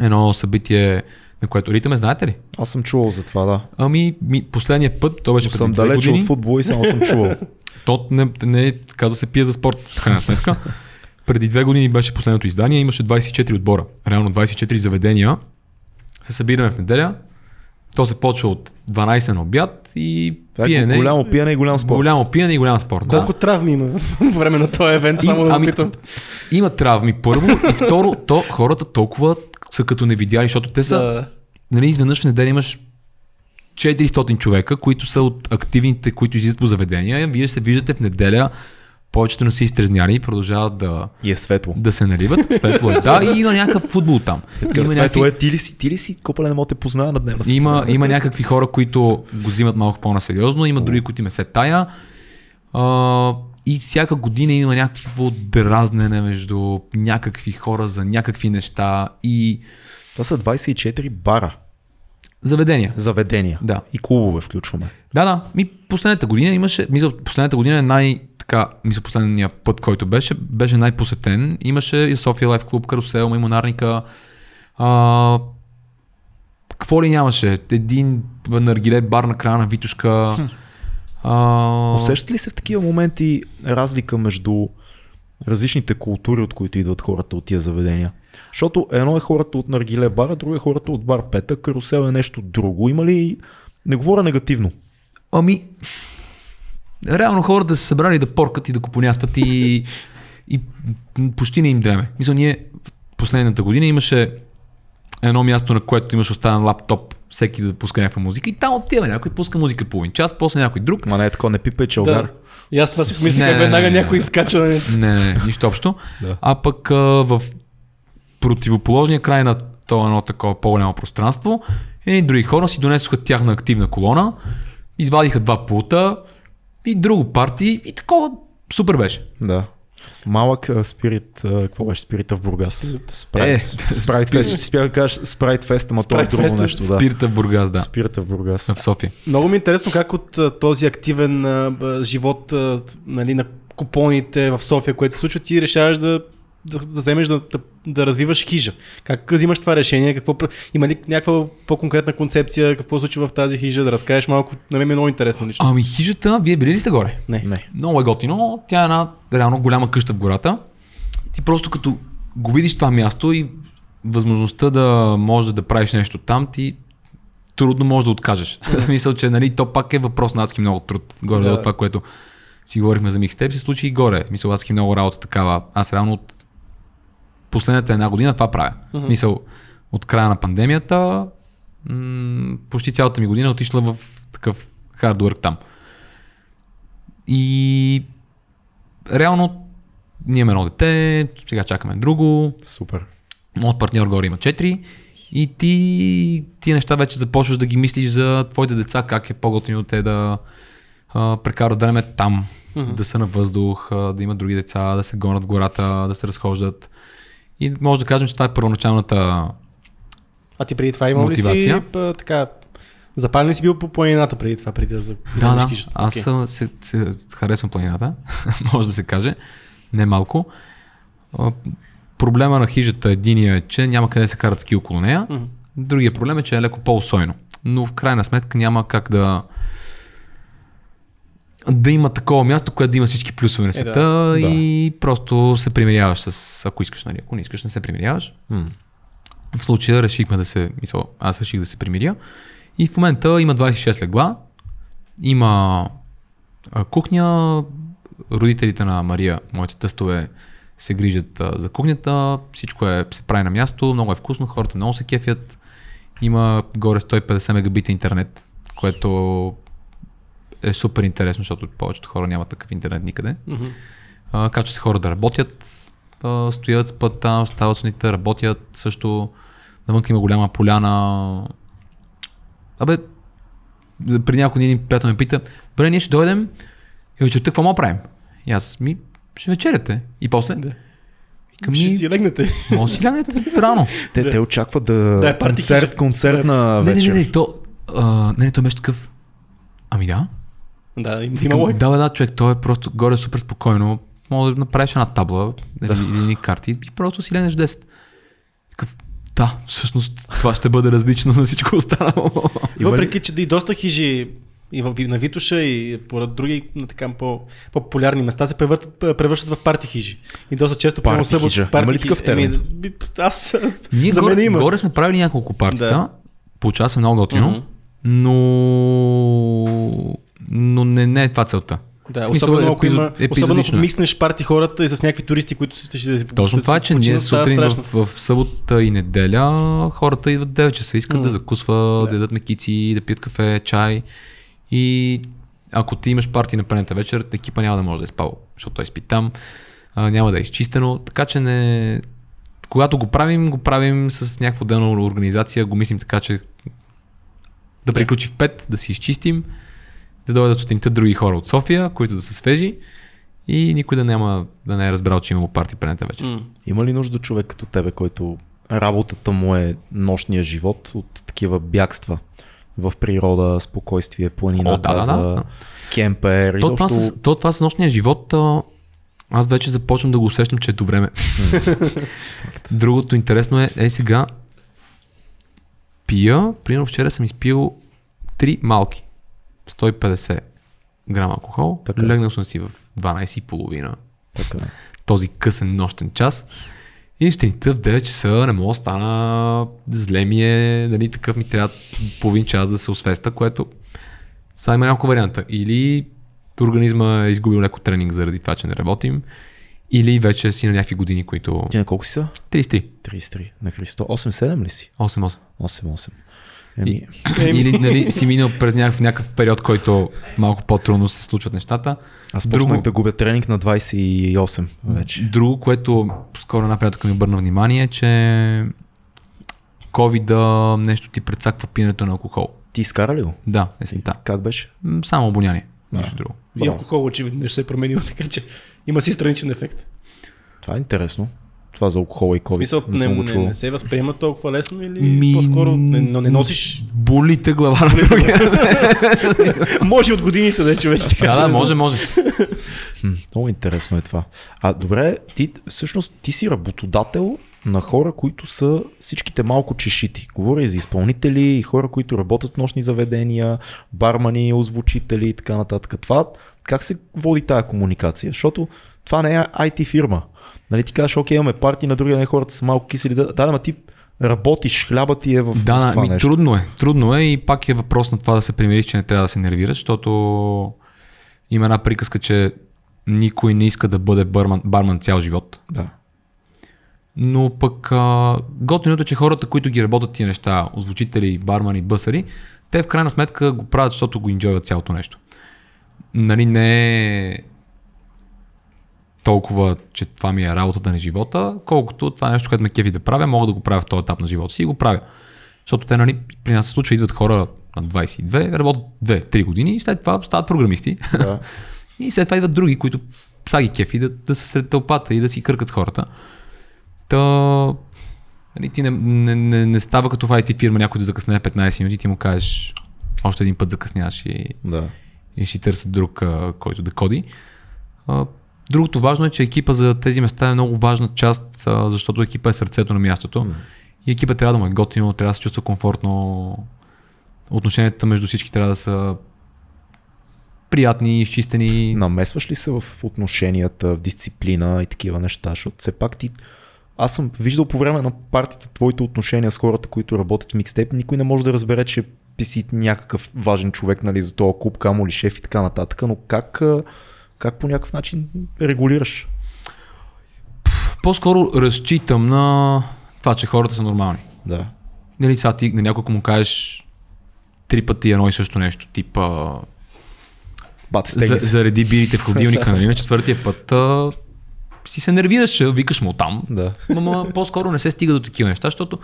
Едно събитие, на което ритъме, знаете ли? Аз съм чувал за това, да. Ами, ми, последния път, то беше съм преди две далече години. от футбола и само съм чувал. То не, не казва се пие за спорт, в крайна сметка. Преди две години беше последното издание, имаше 24 отбора. Реално 24 заведения. Се събираме в неделя. То се почва от 12 на обяд и Това е пиене. голямо пиене и голям спорт. Голямо пиене и голям спорт. Колко Да. травми има по време на този евент, само да ами, питам. има травми първо и второ, то хората толкова са като не видяли, защото те са, Да. нали, изведнъж в неделя имаш 400 човека, които са от активните, които излизат по заведения. Вие се виждате в неделя, повечето не са изтрезняли и продължават да, И е светло. да се наливат. Светло е. Да, и има някакъв футбол там. Така, Има, светло някакви, е, ти ли си, ти ли си, копале не мога те позная на дневна си. има, има някакви хора, които го взимат малко по-насериозно, има други, които им се тая. А, и всяка година има някакво дразнене между някакви хора за някакви неща и Това са 24 бара, заведения. заведения Да. и клубове включваме. Да, да. Ми последната година имаше, мисля, последната година е най, така, мисля, последния път, който беше, беше най-посетен. Имаше и София Лайф Клуб, Карусел, Маймонарника. А, какво ли нямаше? Един наргиле бар на края на Витушка. А, Усещат ли се в такива моменти разлика между различните култури, от които идват хората от тия заведения? Защото едно е хората от Наргиле бара, друго е хората от бар Пета, карусел е нещо друго. Има ли... Не говоря негативно. Ами, реално хората са се събрали да поркат и да купонястват и, и почти не им дреме. Мисля, ние в последната година имаше едно място, на което имаш оставен лаптоп, всеки да пуска някаква музика и там отива някой, пуска музика половин час, после някой друг. Ма не е такова, не пипай Да. чалгар. И аз това си помислих, веднага някой изкача. нали? Не, не, не, нищо общо. Да. А пък а, в противоположния край на това едно такова по-голямо пространство, едни други хора си донесоха тяхна активна колона, извадиха два пулта и друго парти и такова супер беше. Да. Малък а, спирит, а, какво беше спирита в Бургас? Е, Спрайт, спрайт фест, да кажеш Спрайт фест, ама това е Спрайт друго фест е нещо. Да. Спирта в Бургас, да. Спирита в Бургас. В София. Много ми е интересно как от този активен а, живот а, нали, на купоните в София, което се случва, ти решаваш да, да, да вземеш да, да, да развиваш хижа. Как взимаш това решение? Какво, има ли някаква по-конкретна концепция? Какво се случва в тази хижа? Да разкажеш малко. На мен е много интересно лично. Ами хижата, вие били ли сте горе? Не. Не. Много е готино. Тя е една реално голяма къща в гората. Ти просто като го видиш това място и възможността да можеш да правиш нещо там, ти трудно можеш да откажеш. В смисъл, че нали, то пак е въпрос на адски много труд. Горе Да. да. това, което си говорихме за микстейп, се случи и горе. Мисъл, адски много работа такава. Аз реално от последната една година това правя. Мгм. Мисъл, от края на пандемията, м- почти цялата ми година е отишла в такъв хардворк там. И реално ние имаме едно дете, сега чакаме друго, Супер. моят партньор горе има 4 и ти тия неща вече започваш да ги мислиш за твоите деца, как е по-готино те да а, прекарат време там, Мгм. да са на въздух, а, да имат други деца, да се гонят в гората, да се разхождат. И може да кажем, че това е първоначалната А ти преди това имал ли си а, така, запален ли си бил по планината преди това, преди да за- Да, да. Аз okay. се, се, харесвам планината, може да се каже. Не малко. А, Проблема на хижата единия е, че няма къде се карат ски около нея. Мгм. Другия проблем е, че е леко по-усойно. Но в крайна сметка няма как да да има такова място, което да има всички плюсове на Е, света да. и просто се примиряваш с, ако искаш, нали, ако не искаш, не се примиряваш. М. В случая решихме да се, мисъл, аз реших да се примиря. И в момента има 26 легла, има а, кухня, родителите на Мария, моите тъстове, се грижат а, за кухнята, всичко е, се прави на място, много е вкусно, хората много се кефят. Има горе 150 мегабита интернет, което е супер интересно, защото повечето хора нямат такъв интернет никъде. Мгм. А, качват се хора да работят, а, стоят, спът там, стават сутринта, работят също. Навън има голяма поляна. Абе, преди няколко дни един приятел ме пита, добре, ние ще дойдем и вечерта какво му правим? И аз ми, ще вечеряте. И после? Да. Викам, Ще ми, си легнете. може да си лягнете рано. Те, Да. те очакват да, Да, парти концерт, хижа. концертна Не, не, вечер. не, не, то, а, не, не, той беше такъв. Ами да. Да, има Викам, логика. да, бе, да, човек, той е просто горе супер спокойно. Мога да направиш една табла да. или, или едни карти и просто си ленеш 10. Такъв, да, всъщност това ще бъде различно на всичко останало. И въпреки, че и доста хижи и в, и на Витуша и поред други на така по, по-популярни места се превъртат, превръщат в парти хижи. И доста често Парти събот, хижа. парти Има ли такъв еми, термин? би- аз Ние за горе, мен има. горе сме правили няколко партита. Да. Получава се много готино, Мгм. но, но не, не е това целта. Да, В смисъл, особено ако епизод- има, особено ако е. микснеш парти хората и с някакви туристи, които ще, ще да си Точно да това си че ние сутрин страшно. в, в събота и неделя хората идват 9 часа, искат М. да закусват, Да. да ядат мекици, да пият кафе, чай. И ако ти имаш парти на предната вечер, екипа няма да може да е спал, защото той спи там, а, няма да е изчистено. Така че не... Когато го правим, го правим с някаква отделна организация, го мислим така, че да приключи в 5, да си изчистим, да дойдат сутринта други хора от София, които да са свежи и никой да няма да не е разбрал, че имало парти предната вечер. М. Има ли нужда човек като тебе, който работата му е нощния живот от такива бягства в природа, спокойствие, планина, О, да, да, да. кемпер, То, това изобщо... с, то това с нощния живот, аз вече започвам да го усещам, че е до време. Другото интересно е, е сега, пия, примерно вчера съм изпил три малки, 150 грама алкохол, Така. така. легнал съм си в 12.30, Така. този късен нощен час. И сутринта в 9 часа не мога да стана, зле ми е, нали, такъв ми трябва половин час да се освеста, което сега има няколко варианта. Или организма е изгубил леко тренинг заради това, че не работим, или вече си на някакви години, които... Ти на колко си са? 33, 33. На Христо. 8-7 ли си? 8-8. 8-8. Еми, Или нали, си минал през някакъв, някакъв период, който малко по-трудно се случват нещата. аз Друго- почнах да губя тренинг на 28 вече. Друго, което скоро една приятелка ми обърна внимание, е, че covid нещо ти предсаква пиенето на алкохол. Ти изкара ли го? Да, есента. Как беше? Само обоняние, нищо друго. И алкохол очевидно не ще се е променил, така че има си страничен ефект. Това е интересно. Това за алкохола и В COVID. смисъл, не, не, не, не, се възприема толкова лесно или Ми- по-скоро не, но не носиш... Болите глава на другия. може от годините вече вече така. Да, да, може, може. Много интересно е това. А добре, ти всъщност ти си работодател на хора, които са всичките малко чешити. Говоря и за изпълнители, и хора, които работят в нощни заведения, бармани, озвучители и така нататък. Това как се води тая комуникация? Защото това не е IT фирма. Нали ти кажеш, окей, имаме парти, на другия ден хората са малко кисели. Да, да, ама ти работиш, хляба ти е в, Да, в това ми, нещо. трудно е. Трудно е и пак е въпрос на това да се примириш, че не трябва да се нервираш, защото има една приказка, че никой не иска да бъде барман, барман цял живот. Да. Но пък а, готиното е, че хората, които ги работят тия неща, озвучители, бармани, бъсари, те в крайна сметка го правят, защото го инжойват цялото нещо. Нали не е толкова, че това ми е работата на живота, колкото това е нещо, което ме кефи да правя, мога да го правя в този етап на живота си и го правя. Защото те, нали, при нас се случва, идват хора на 22, работят 2-3 години и след това стават програмисти. да. И след това идват други, които са ги кефи да, да са сред тълпата и да си къркат хората. Та, нали, ти не, не, не, не става като в IT фирма някой да закъсне 15 минути, ти му кажеш още един път закъсняваш и, да. и ще търсят друг, който да коди. Другото важно е, че екипа за тези места е много важна част, защото екипа е сърцето на мястото. М. И екипа трябва да му е готино, трябва да се чувства комфортно. Отношенията между всички трябва да са приятни, изчистени. Намесваш ли се в отношенията, в дисциплина и такива неща, защото все пак ти... Аз съм виждал по време на партията твоите отношения с хората, които работят в микстейп, никой не може да разбере, че ти си някакъв важен човек нали, за този клуб, камо ли шеф и така нататък, но как, как по някакъв начин регулираш? По-скоро разчитам на това, че хората са нормални. Да. Нали, сега ти на някой, му кажеш три пъти едно и също нещо, типа Бат, за, зареди бирите в хладилника, нали? На четвъртия път а, си се нервираш, викаш му там. Да. Ама по-скоро не се стига до такива неща, защото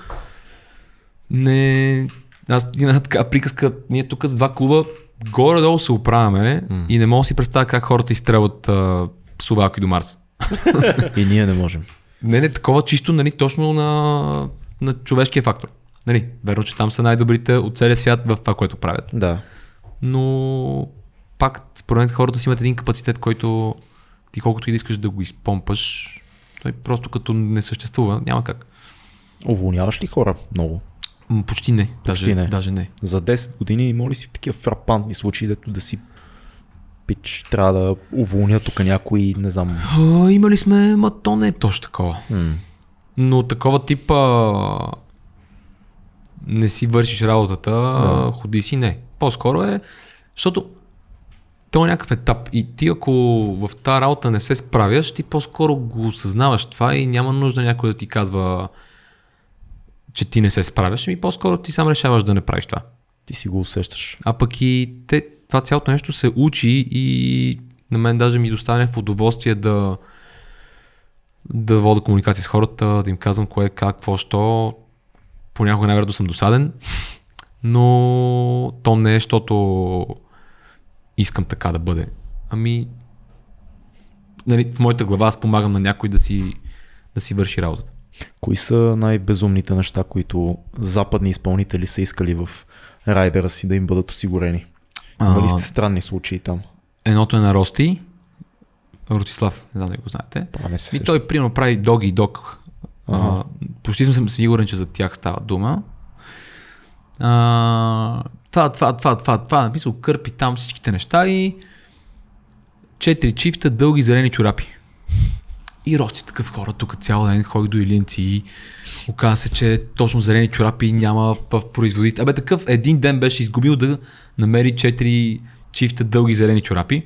не... Аз една така приказка, ние тук с два клуба горе-долу се оправяме mm. и не мога да си представя как хората изстрелват а, совалки до Марс. И ние не можем. Не, не, такова чисто, нали, точно на, на човешкия фактор. Нали, верно, че там са най-добрите от целия свят в това, което правят. Да. Но пак, според мен, хората си имат един капацитет, който ти колкото и да искаш да го изпомпаш, той просто като не съществува, няма как. Уволняваш ли хора много? Почти не. Почти даже, не. Даже не. За 10 години има ли си такива фрапантни случаи, дето да си пич, трябва да уволня тук някой, не знам. А, имали сме, ма то не е точно такова. М. Но такова типа не си вършиш работата, Да. ходи си не. По-скоро е, защото то е някакъв етап и ти ако в тази работа не се справяш, ти по-скоро го осъзнаваш това и няма нужда някой да ти казва, че ти не се справяш, и по-скоро ти сам решаваш да не правиш това. Ти си го усещаш. А пък и те, това цялото нещо се учи и на мен даже ми достане в удоволствие да да вода комуникация с хората, да им казвам кое, как, какво, що. Понякога най-вероятно съм досаден, но то не е, защото искам така да бъде. Ами, нали, в моята глава аз помагам на някой да си, да си върши работата. Кои са най-безумните неща, които западни изпълнители са искали в райдера си да им бъдат осигурени? Има ли сте странни случаи там? Едното е на Рости, Ротислав, не знам дали го знаете. Не се И той примерно прави доги и. А, Ага. почти съм сигурен, че за тях става дума. А, това, това, това, това, това, мисля, кърпи там всичките неща и четири чифта дълги зелени чорапи. И Рости такъв хора тук цял ден ходи до Илинци и оказа се, че точно зелени чорапи няма в производител. Абе такъв един ден беше изгубил да намери четири чифта дълги зелени чорапи.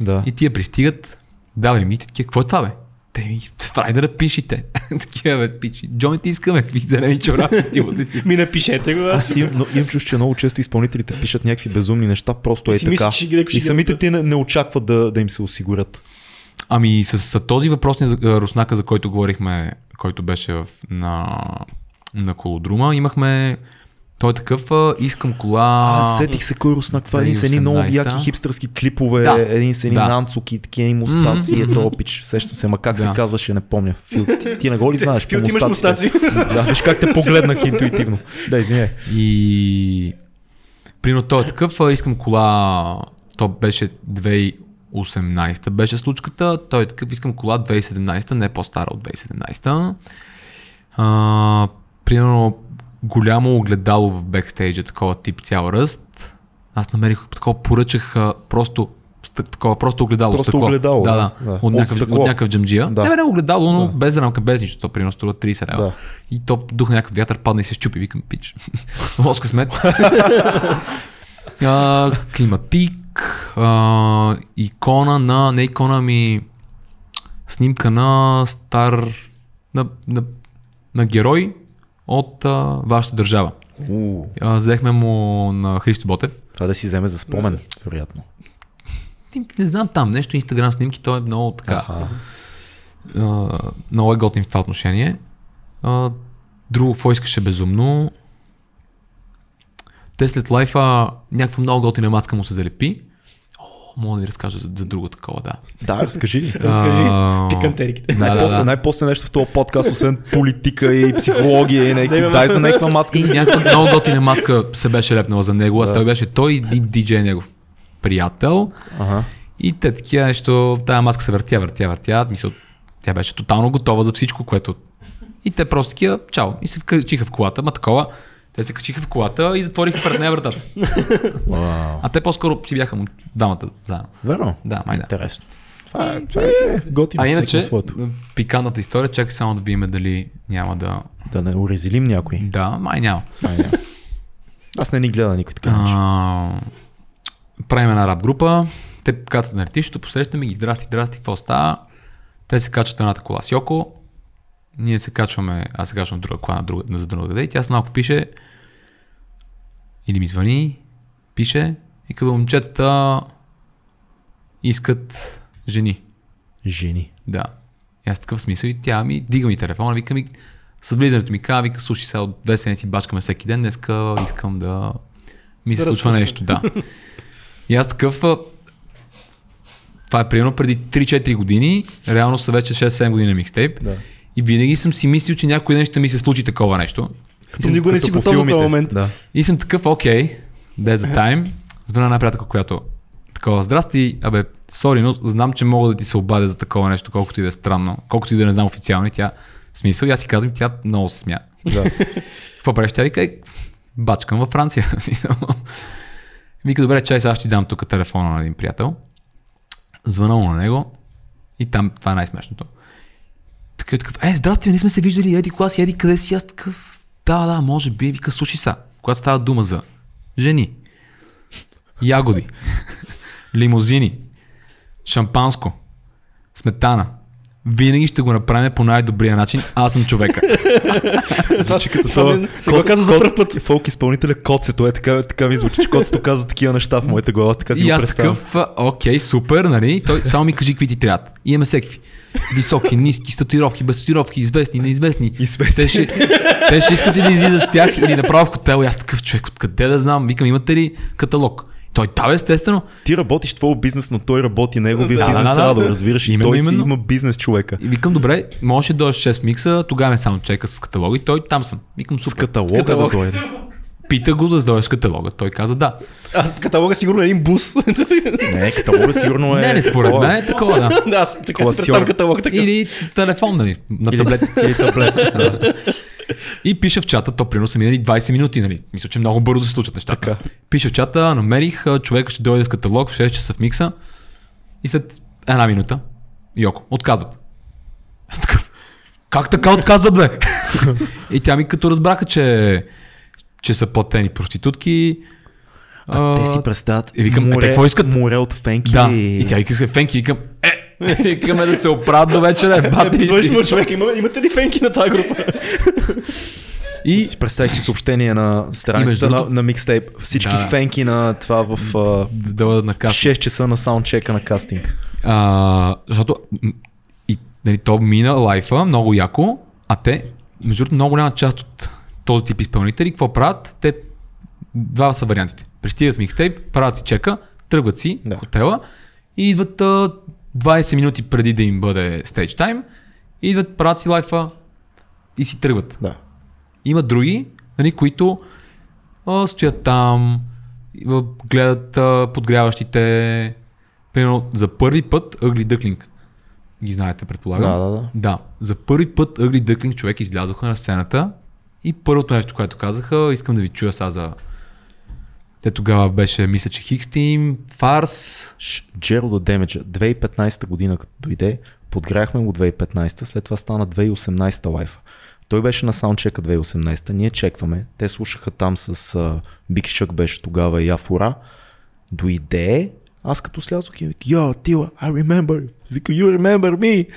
Да. И тия пристигат, давай ми, такива, какво е това бе? Те ми, райдера пишите. такива бе, пичи. Джони ти искаме, какви зелени чорапи да. Ми напишете го. Аз им, но, имам чувство, че много често изпълнителите пишат някакви безумни неща, просто е така. и самите ти не, не очакват да, да им се осигурят. Ами с, с този въпросния за- а, руснака, за който говорихме, който беше в, на, на колодрума, имахме той е такъв, а, искам кола... А, сетих се кой руснак. Това е един с едни много 2018. яки хипстърски клипове, Да. един с едни Да. нанцуки, такива и мустаци, mm-hmm. ето опич. Сещам се, ма как Да. се казваше, не помня. Фил, ти, ти не го ли знаеш? Фил, по ти имаш мустаци. Да, виж как те погледнах интуитивно. Да, извиняй. И примерно той е такъв, а, искам кола, то беше 2018 беше случката, той е такъв, искам кола 2017, не е по-стара от 2017. А, примерно голямо огледало в бекстейджа, такова тип цял ръст. Аз намерих такова, поръчах а, просто ст- такова, просто огледало. Просто стъкло. огледало, Да, да, да. От, От някакъв, стъкло. от някакъв джамджия. Да. Не, не огледало, но Да. без рамка, без нищо. То примерно струва 30 лева. Да. И то дух на някакъв вятър падна и се щупи. Викам, пич. Лош късмет. а, климатик, а, икона на, не икона ми, снимка на стар, на, на, на герой от а, вашата държава. А, взехме му на Христо Ботев. това да си вземе за спомен, вероятно. Ти- Не знам там, нещо инстаграм снимки, той е много така. Аха. А, много е готин в това отношение. А, друго, какво искаше безумно? Те след лайфа някаква много готина мацка му се залепи. Мога да ви разкажа за, за друго такова, да. Да, разкажи. Разкажи А, пикантериките. Да, най-после, да, да. най-после нещо в този подкаст, освен политика и психология и някакви, Да, дай за някаква мацка. И някаква много готина маска се беше лепнала за него, а той беше той и ди- диджей негов приятел. Ага. И те такива нещо, тая маска се въртя, въртя, въртя. Мисля, тя беше тотално готова за всичко, което... И те просто такива, чао. И се вкачиха в колата, ма такова. Те се качиха в колата и затвориха пред нея вратата. Вау. А те по-скоро си бяха му двамата заедно. Верно? Да, май да. Интересно. Това е, това е готино. А иначе, пикантната история, чакай само да видим дали няма да... Да не урезилим някой. Да, май няма. Ай, да. Аз не ни гледа никой така. А, правим една рап група, те кацат на летището, посрещаме ги, здрасти, здрасти, какво става? Те се качват на едната кола с Йоко, ние се качваме, аз се качвам друга кола на друга, за друга и тя с малко пише или ми звъни, пише и казва момчетата, искат жени. Жени. Да. И аз такъв смисъл и тя ми дига ми телефона, вика ми, с влизането ми казва, вика, слушай, сега от две седмици бачкаме всеки ден, днеска искам да ми се Да случва разпусна. нещо, да. И аз такъв, това е примерно преди 3-4 години, реално са вече 6-7 години на микстейп. Да. И винаги съм си мислил, че някой ден ще ми се случи такова нещо. Ти никога не Като си готов за този момент. Да. И съм такъв, окей, there's the time. Звъна една приятелка, която такова, здрасти, абе, сори, но знам, че мога да ти се обадя за такова нещо, колкото и да е странно, колкото и да не знам официално и тя смисъл, и аз си казвам, тя много се смя. Да. Какво правиш? Тя вика, «Е, бачкам във Франция. вика, добре, чай, сега ще ти дам тук телефона на един приятел. Звъна му на него и там, това е най-смешното. Така такъв, е, здрасти, не сме се виждали, еди кога еди къде си, аз такъв, да, да, може би, вика, слушай са, когато става дума за жени, ягоди, лимузини, шампанско, сметана, винаги ще го направим по най-добрия начин. Аз съм човека. Звучи като това го каза за пръв път. Фолк изпълнителя Коцето е така, така ми звучи, че Коцето казва такива неща в моята глава, така си И го аз представям. такъв, окей, супер, нали? Той само ми кажи какви ти трябват. И имаме всеки. Високи, ниски, с татуировки, без татуировки, известни, неизвестни. Известни. Те ще, те ще искат ли да излизат с тях или направо в хотел. И аз такъв човек, откъде да знам? Викам, имате ли каталог? Той, да, естествено. Ти работиш твой бизнес, но той работи неговия Да, да, бизнес да, да. радо, разбираш? И Именно, той си именно. има бизнес човека. И викам, добре, можеше да дойдеш 6 микса, тогава ме само чека с каталог и той там съм. Викам, С супер. каталога Каталог. да дойде. Пита го да дойдеш с каталога. Той каза да. Аз каталога сигурно е един бус. Не, каталога сигурно е... Не, не, според мен е такова, да. да, аз така си каталог така. Или телефон, нали, на таблет. Или таблет. И пише в чата, то примерно са минали 20 минути, нали? Мисля, че много бързо се случват нещата. Така. Пише в чата, намерих, човека ще дойде с каталог в 6 часа в микса и след една минута, Йоко, отказват. Аз такъв, как така отказват, бе? и тя ми като разбраха, че, че са платени проститутки. А, те си представят и викам, е, те какво искат? море от фенки. Да, и тя вика, фенки, викам, е, викаме да се оправят до вечера, е, бати. Звъниш му човек, има, имате ли фенки на тази група? И си представих си съобщение на страницата между на, на микстейп. Всички Да. фенки на това в а, да бъдат на в каса. 6 часа на саундчека на кастинг. А, защото и, нали, то мина лайфа много яко, а те, между другото, много голяма част от този тип изпълнители, какво правят? Те, два са вариантите. Пристигат микстейп, правят си чека, тръгват си Да. хотела и идват а, 20 минути преди да им бъде стейдж тайм, идват, правят си лайфа и си тръгват. Да. Има други, нали, които а, стоят там, гледат а, подгряващите. Примерно за първи път Ugly Duckling. Ги знаете, предполагам. Да, да, да. Да, за първи път Ugly Duckling човек излязоха на сцената и първото нещо, което казаха, искам да ви чуя сега за... Те тогава беше, мисля, че Хикс Team, Фарс. Ш- Gerald Damage, 2015 година като дойде, подгряхме го 2015, след това стана 2018 лайфа. Той беше на саундчека 2018, ние чекваме, те слушаха там с uh, Big Shock беше тогава и Афура. Дойде, аз като слязох и вика, Yo, Тила, I remember. Вика, you remember me.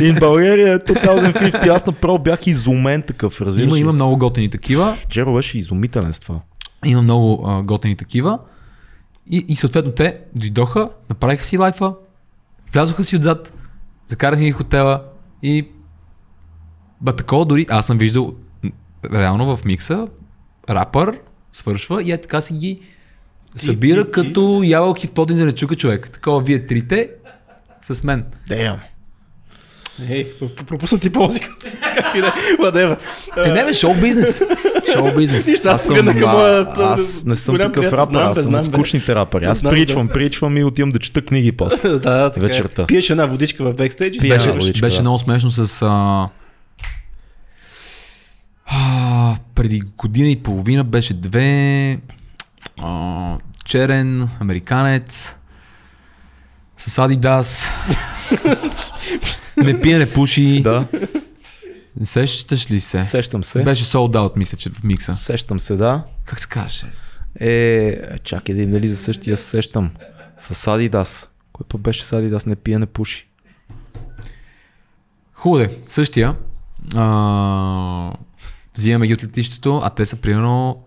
In Bulgaria 2050. Аз направо бях изумен такъв, разбираш Има, има много готини такива. Джеро беше изумителен с това. Има много а, готини такива. И, и съответно те дойдоха, направиха си лайфа, влязоха си отзад, закараха ги хотела и ба такова дори аз съм виждал реално в микса рапър свършва и е така си ги събира ти, ти. като ябълки в плотни зеленчука човек. Такова вие трите с мен. Damn. Ей, пропусна ти ползи. Как ти да. Е, не бе, шоу бизнес. шоу бизнес. Нищо, аз Аз съм, погледнах към а, моята... аз не съм такъв рапър, знам, аз съм знам, от скучните рапъри. Аз Знам, причвам, да. причвам и отивам да чета книги после. да, да, така е. Вечерта. Пиеш една водичка в бекстейдж. Пия беше, водичка, беше да. много смешно с... А... А, преди година и половина беше две... А, черен, американец, с Адидас, не пие, не пуши. Да, Сещаш ли се? сещам се. Беше sold out, мисля, че в микса. Сещам се, да. Как се каже? Е, чакай да им дали за същия се сещам. С Адидас. Кой път беше с Адидас? Не пие, не пуши. Хубаво същия. А, взимаме ги от летището, а те са примерно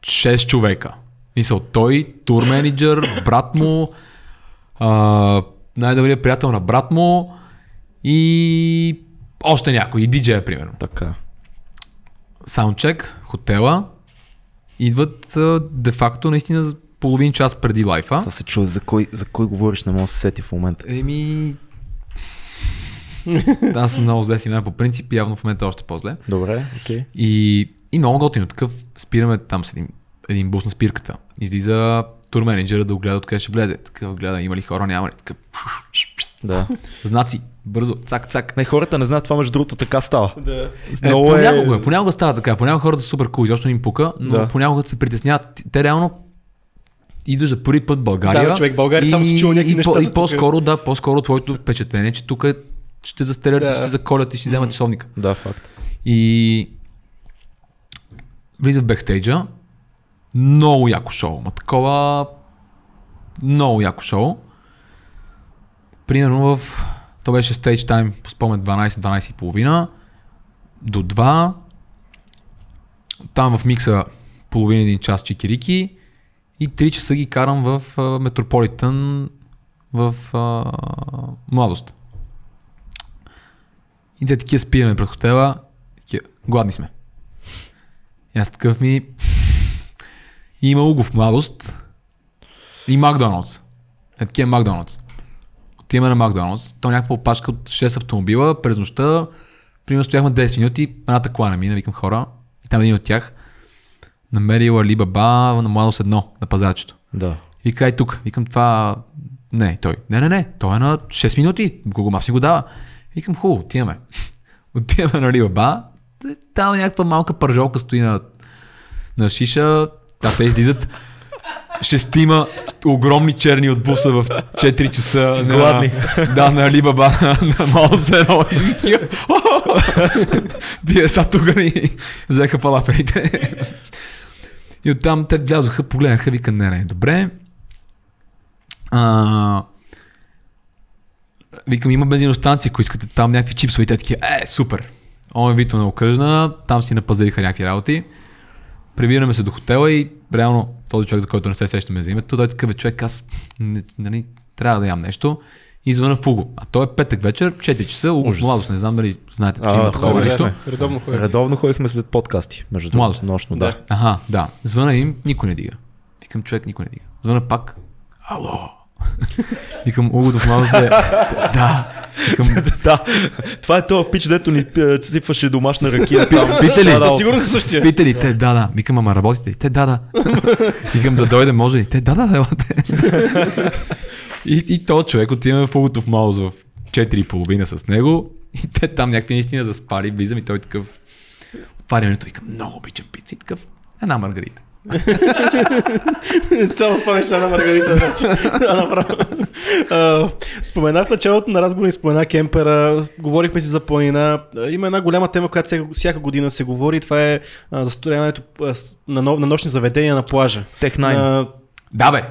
6 човека. Мисъл, той, тур менеджер, брат му, а, най-добрият приятел на брат му и още някой, и диджея, примерно. Така. Саундчек, хотела, идват де-факто наистина за половин час преди лайфа. Сега се чува за кой, за кой говориш, не мога да се сети в момента. Еми... Аз съм много зле с имена по принцип, явно в момента е още по-зле. Добре, окей. И, и много готино. Такъв спираме там с един, един бус на спирката. Излиза тур менеджера да огледа откъде ще влезе. Такъв гледа, има ли хора, няма ли. Такъв. Да. Знаци, бързо, цак, цак. Не, хората не знаят това, между другото така става. Да. Е, понякога, понякога става така. Понякога хората са супер cool, защото им пука, но Да. понякога се притесняват. Те реално идваш за първи път в България. Да, човек, България само си чува някакви и, неща по, за и по-скоро, да, по-скоро твоето впечатление, че тук ще застрелят, да. ще заколят и ще вземат часовника. Да, факт. И влиза в бекстейджа. Много яко шоу. Ма такова много яко шоу. Примерно в... То беше стейдж тайм, по спомен 12-12 и половина. До 2. Там в микса половин един час чикирики. И 3 часа ги карам в Метрополитън в а, младост. И те такива спираме пред хотела. Такива, гладни сме. И аз такъв ми... Има Уго в младост. И Макдоналдс. Е такива Макдоналдс. Отиваме на Макдоналдс. То някаква опашка от 6 автомобила през нощта. Примерно стояхме 10 минути, едната кола не мина, викам хора. И там един от тях намерил Али Баба на младост едно, на пазарчето. Да. И кай тук. Викам това... Не, той. Не, не, не. Той е на 6 минути. Google Maps си го дава. Викам хубаво, отиваме. отиваме на Алибаба. Там някаква малка пържолка стои на, на шиша. Да, те излизат шестима огромни черни от буса в 4 часа. Гладни. На, да, на Алибаба, на, на такива, Тия са тук ни взеха фалафелите. И оттам те влязоха, погледнаха, вика, не, не, добре. А, викам, има бензиностанция, ако искате там някакви чипсове и те такива, е, супер. Он е вито на окръжна, там си напазариха някакви работи. Прибираме се до хотела и реално този човек, за който не се сещаме за името, той такъв е човек, аз не, нали, трябва да ям нещо. И звъна в Уго. А то е петък вечер, 4 часа, Уго Ужас. младост, не знам дали знаете, че А, има такова нещо. Редовно ходим. Редовно ходихме след подкасти, между другото. Нощно, да. Ага, да. Звъна им, никой не дига. Викам, човек, никой не дига. Звъна пак. Ало. Викам, Угото в младост е. Да. Викам, да. Това е този пич, дето ни е, сипваше домашна ракия. там. спите ли? Да, да, Със сигурност е същия. спите ли? Те, да, да. Викам, ама работите ли? Те, да, да. Викам, да дойде, може ли? Те, да, да, елате. и, и то човек отиваме в Угото в Маус в 4,5 с него. И те там някакви наистина заспали, влизам и той такъв. Отварянето, викам, много обичам пици. И такъв, една маргарита. Цяло това нещо е на Маргарита. Значи. Да, направо. А, Споменах в началото на разговора и спомена кемпера, говорихме си за планина. Има една голяма тема, която всяка, всяка година се говори. Това е застрояването на, но- на нощни заведения на плажа. Тех На, Да, бе.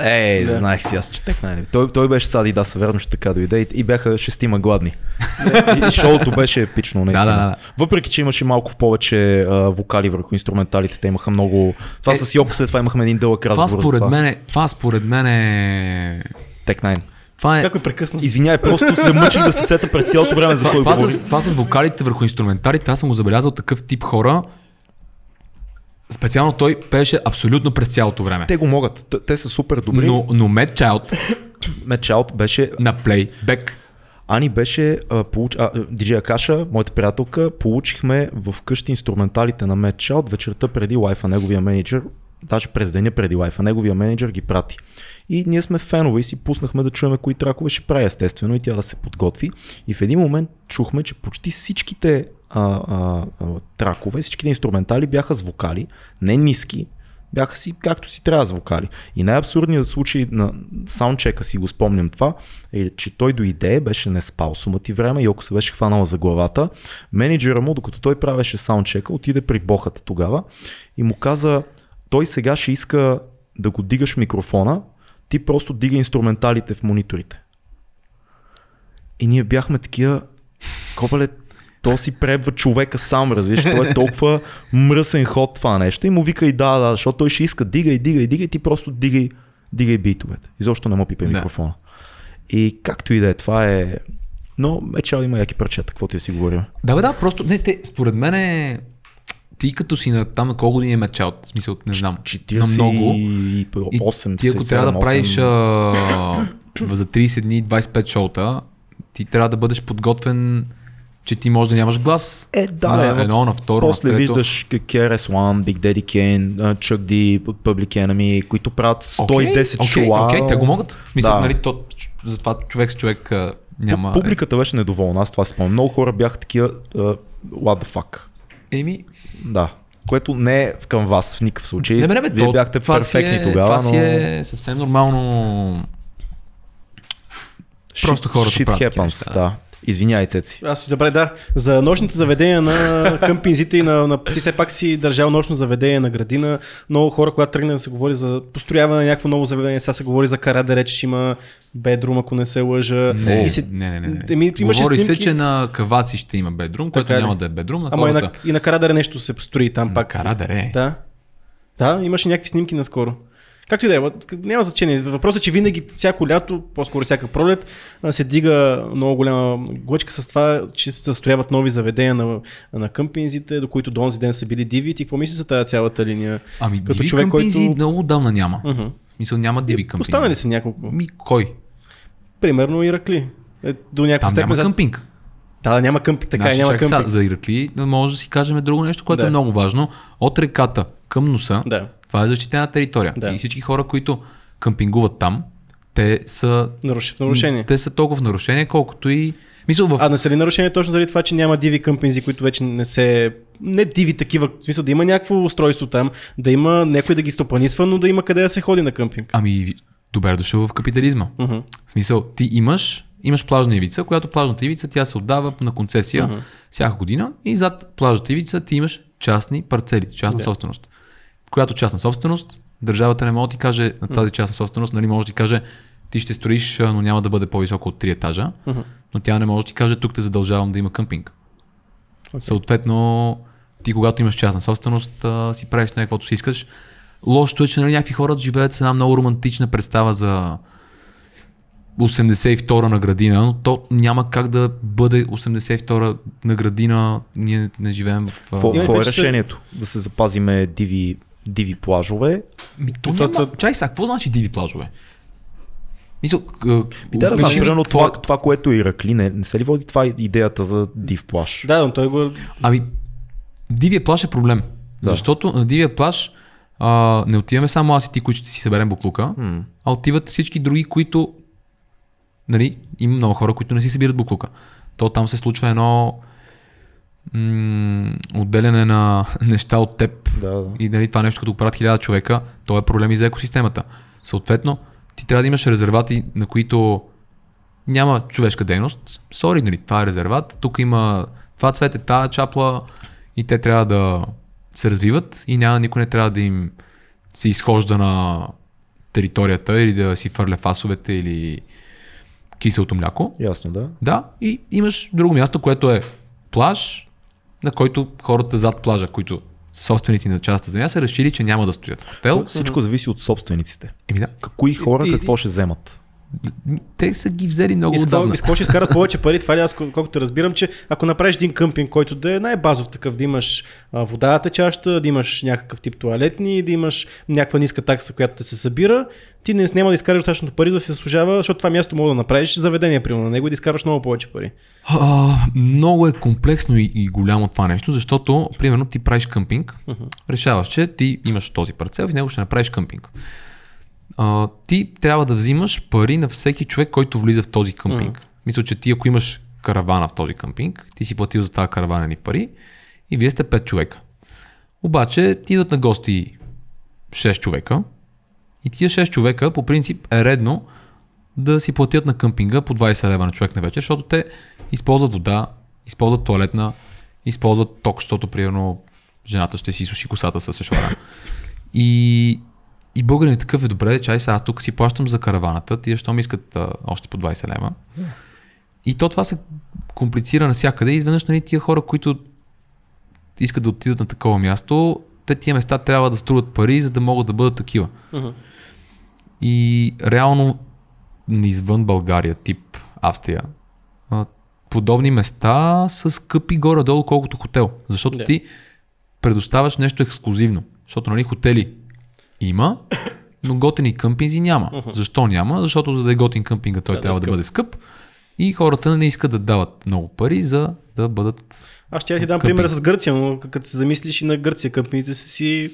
Ей, Да. знаех си, аз че тех най той, той беше с Адидаса, верно, ще така дойде и, и бяха шестима гладни. и, и шоуто беше епично, наистина. Да, да, да. Въпреки, че имаше малко повече а, вокали върху инструменталите, те имаха много... Това Е, с Йоко след това имахме един дълъг Това разговор според това. мен е, това според мен е... Тек Найн. Това е... как ме прекъсна? Извинявай, просто се мъчих да се сета през цялото време за Това, кой това, говори. с, това с вокалите върху инструменталите, аз съм го забелязал такъв тип хора. Специално той пееше абсолютно през цялото време. Те го могат. Те са супер добри. Но, но Mad Child Мечаут беше на плейбек Ани беше, а, получ... а, диджей Акаша, моята приятелка, получихме в къщи инструменталите на Мет Child вечерта преди лайфа, неговия менеджер, даже през деня преди лайфа, неговия менеджер ги прати. И ние сме фенове и си пуснахме да чуем кои тракове ще прави естествено и тя да се подготви. И в един момент чухме, че почти всичките а, а, тракове, всичките инструментали бяха с вокали, не ниски, бяха си както си трябва с вокали. И най-абсурдният случай на саундчека си го спомням това, е, че той дойде, беше не спал сумати време, Йоко се беше хванала за главата. Менеджера му, докато той правеше саундчека, отиде при бохата тогава и му каза, той сега ще иска да го дигаш микрофона, ти просто дига инструменталите в мониторите. И ние бяхме такива, копале, То си пребва човека сам, разбираш, то е толкова мръсен ход това нещо и му вика и да, да, защото той ще иска дигай, дигай, дигай, ти просто дигай, дигай битовете. Изобщо не му пипе Да. микрофона. И както и да е, това е... Но вече има яки парчета, каквото и си говорим. Да, бе, да, просто, не, те, според мен е, ти като си на там на колко години е мечаут, в смисъл, не знам, на много. 48, Ти ако трябва да правиш а, за 30 дни 25 шоута, ти трябва да бъдеш подготвен, че ти може да нямаш глас. Е, да, на да, едно, на второ, После на трето. виждаш KRS-One, Big Daddy Kane, Chuck D, Public Enemy, които правят 110 окей, шоуа. Окей, те го могат. Мисля, Да. нали, то, затова човек с човек а, няма... Публиката беше недоволна, аз това си спомням. Много хора бяха такива, uh, what the fuck. Еми, Да. Което не е към вас в никакъв случай. не, бе, не, бе, Вие то, бяхте това перфектни е, тогава, това но... си е съвсем нормално. Просто хората shit правят happens, неща. да. Извиняй, Цеци. Аз си забравя, да, за нощните заведения на къмпинзите и на, на... Ти все пак си държал нощно заведение на градина. Много хора, когато тръгне да се говори за построяване на някакво ново заведение, сега се говори за кара да речеш има бедрум, ако не се лъжа. Не, и си... не, не, не, не. Еми, имаше Говори снимки, се, че на Каваци ще има бедрум, което Така ли? няма да е бедрум. На Ама и на, хората... и на Карадаре нещо се построи там На пак. Карадаре? Да. Да, имаше някакви снимки наскоро. Както и да е, няма значение. Въпросът е, че винаги всяко лято, по-скоро всяка пролет, се дига много голяма глъчка с това, че се застрояват нови заведения на, на къмпинзите, до които до онзи ден са били диви. Ти какво мислиш за тази цялата линия? Ами, Като диви човек, къмпинзи който- много отдавна няма. Мгм. В смисъл няма диви къмпинги. Останали са няколко. Ми, кой? Примерно Иракли. Е, до някаква Там степен. няма къмпинг. Да, да, няма къмпинг. Така значи, е, няма чакай сега, къмпинг. за Иракли може да си кажем друго нещо, което Да. е много важно. От реката към носа, Да. Това е защитена територия. Да. И всички хора, които къмпингуват там, те са, Наруш... В нарушение. те са толкова в нарушение, колкото и... Мисъл, в... А не са ли нарушение точно заради това, че няма диви къмпинзи, които вече не се... Не диви такива, в смисъл да има някакво устройство там, да има някой да ги стопанисва, но да има къде да се ходи на къмпинг. Ами, добре дошъл в капитализма. Мгм. В смисъл, ти имаш, имаш плажна ивица, която плажната ивица тя се отдава на концесия Мгм. всяка година и зад плажната ивица ти имаш частни парцели, частна Да. собственост. Която частна собственост, държавата не може да ти каже на тази частна собственост, нали може да ти каже ти ще строиш, но няма да бъде по-високо от 3 етажа, но тя не може да ти каже тук те задължавам да има къмпинг. Съответно, ти когато имаш частна собственост, а, си правиш на каквото си искаш. Лошото е, че нали, някакви хора живеят с една много романтична представа за 82-а на градина, но то няма как да бъде 82-а на градина. Ние не живеем в... Какво е решението? Да се запазиме диви, диви плажове? Ми, то няма... то- Чай сега, какво значи диви плажове? Мисъл, И да, да знам, ми примерно какво- това, това, което е Иракли, не, не се ли води това идеята за див плаж? Да, но той го... Ами, дивия плаш е проблем. Да. Защото на дивия плаш а, не отиваме само аз и ти, които ще си съберем буклука, М. а отиват всички други, които... Нали, има много хора, които не си събират буклука. То там се случва едно м- отделяне на неща от теб Да, да. и нали, това нещо, като правят хиляда човека, то е проблем и за екосистемата. Съответно, ти трябва да имаш резервати, на които няма човешка дейност. Сори, нали, това е резерват, тук има това цвете, тази чапла и те трябва да се развиват и няма, никой не трябва да им се изхожда на територията или да си фърля фасовете или киселото мляко. Ясно, да. Да, и имаш друго място, което е плаж, на който хората зад плажа, които са собственици на частта земя, са решили, че няма да стоят в хотел. То Всичко зависи от собствениците. Еми да, Кои хора и- какво ще вземат? Те са ги взели много И отдавна. и с какво ще изкарат повече пари, това ли аз кол- колкото разбирам, че ако направиш един къмпинг, който да е най-базов такъв, да имаш вода течаща, да имаш някакъв тип туалетни, да имаш някаква ниска такса, която те се събира, ти не, няма да изкараш достатъчно пари за да се заслужава, защото това място мога да направиш заведение, примерно на него и да изкараш много повече пари. А, много е комплексно и, и голямо това нещо, защото, примерно, ти правиш къмпинг, решаваш, че ти имаш този парцел и в него ще направиш къмпинг. А, ти трябва да взимаш пари на всеки човек, който влиза в този къмпинг. Мисля, че ти ако имаш каравана в този къмпинг, ти си платил за тази каравана ни пари и вие сте 5 човека. Обаче ти идват на гости 6 човека и тия 6 човека по принцип е редно да си платят на къмпинга по 20 лева на човек на вечер, защото те използват вода, използват туалетна, използват ток, защото примерно жената ще си суши косата с шора. И, и българин е такъв е добре, чай сега аз тук си плащам за караваната, тия що ми искат а, още по 20 лева. И то това се комплицира навсякъде и изведнъж нали, тия хора, които искат да отидат на такова място, те тия места трябва да струват пари, за да могат да бъдат такива. Мгм. И реално извън България, тип Австрия, подобни места са скъпи горе-долу, колкото хотел. Защото Да. ти предоставяш нещо ексклюзивно. Защото нали, хотели има, но готини къмпинзи няма. Защо няма? Защото за да е готин къмпинга, той Да, да трябва да, скъп. бъде скъп. И хората не искат да дават много пари, за да бъдат... Аз ще ти дам Къмпинг. пример с Гърция, но като се замислиш и на Гърция, къмпините са си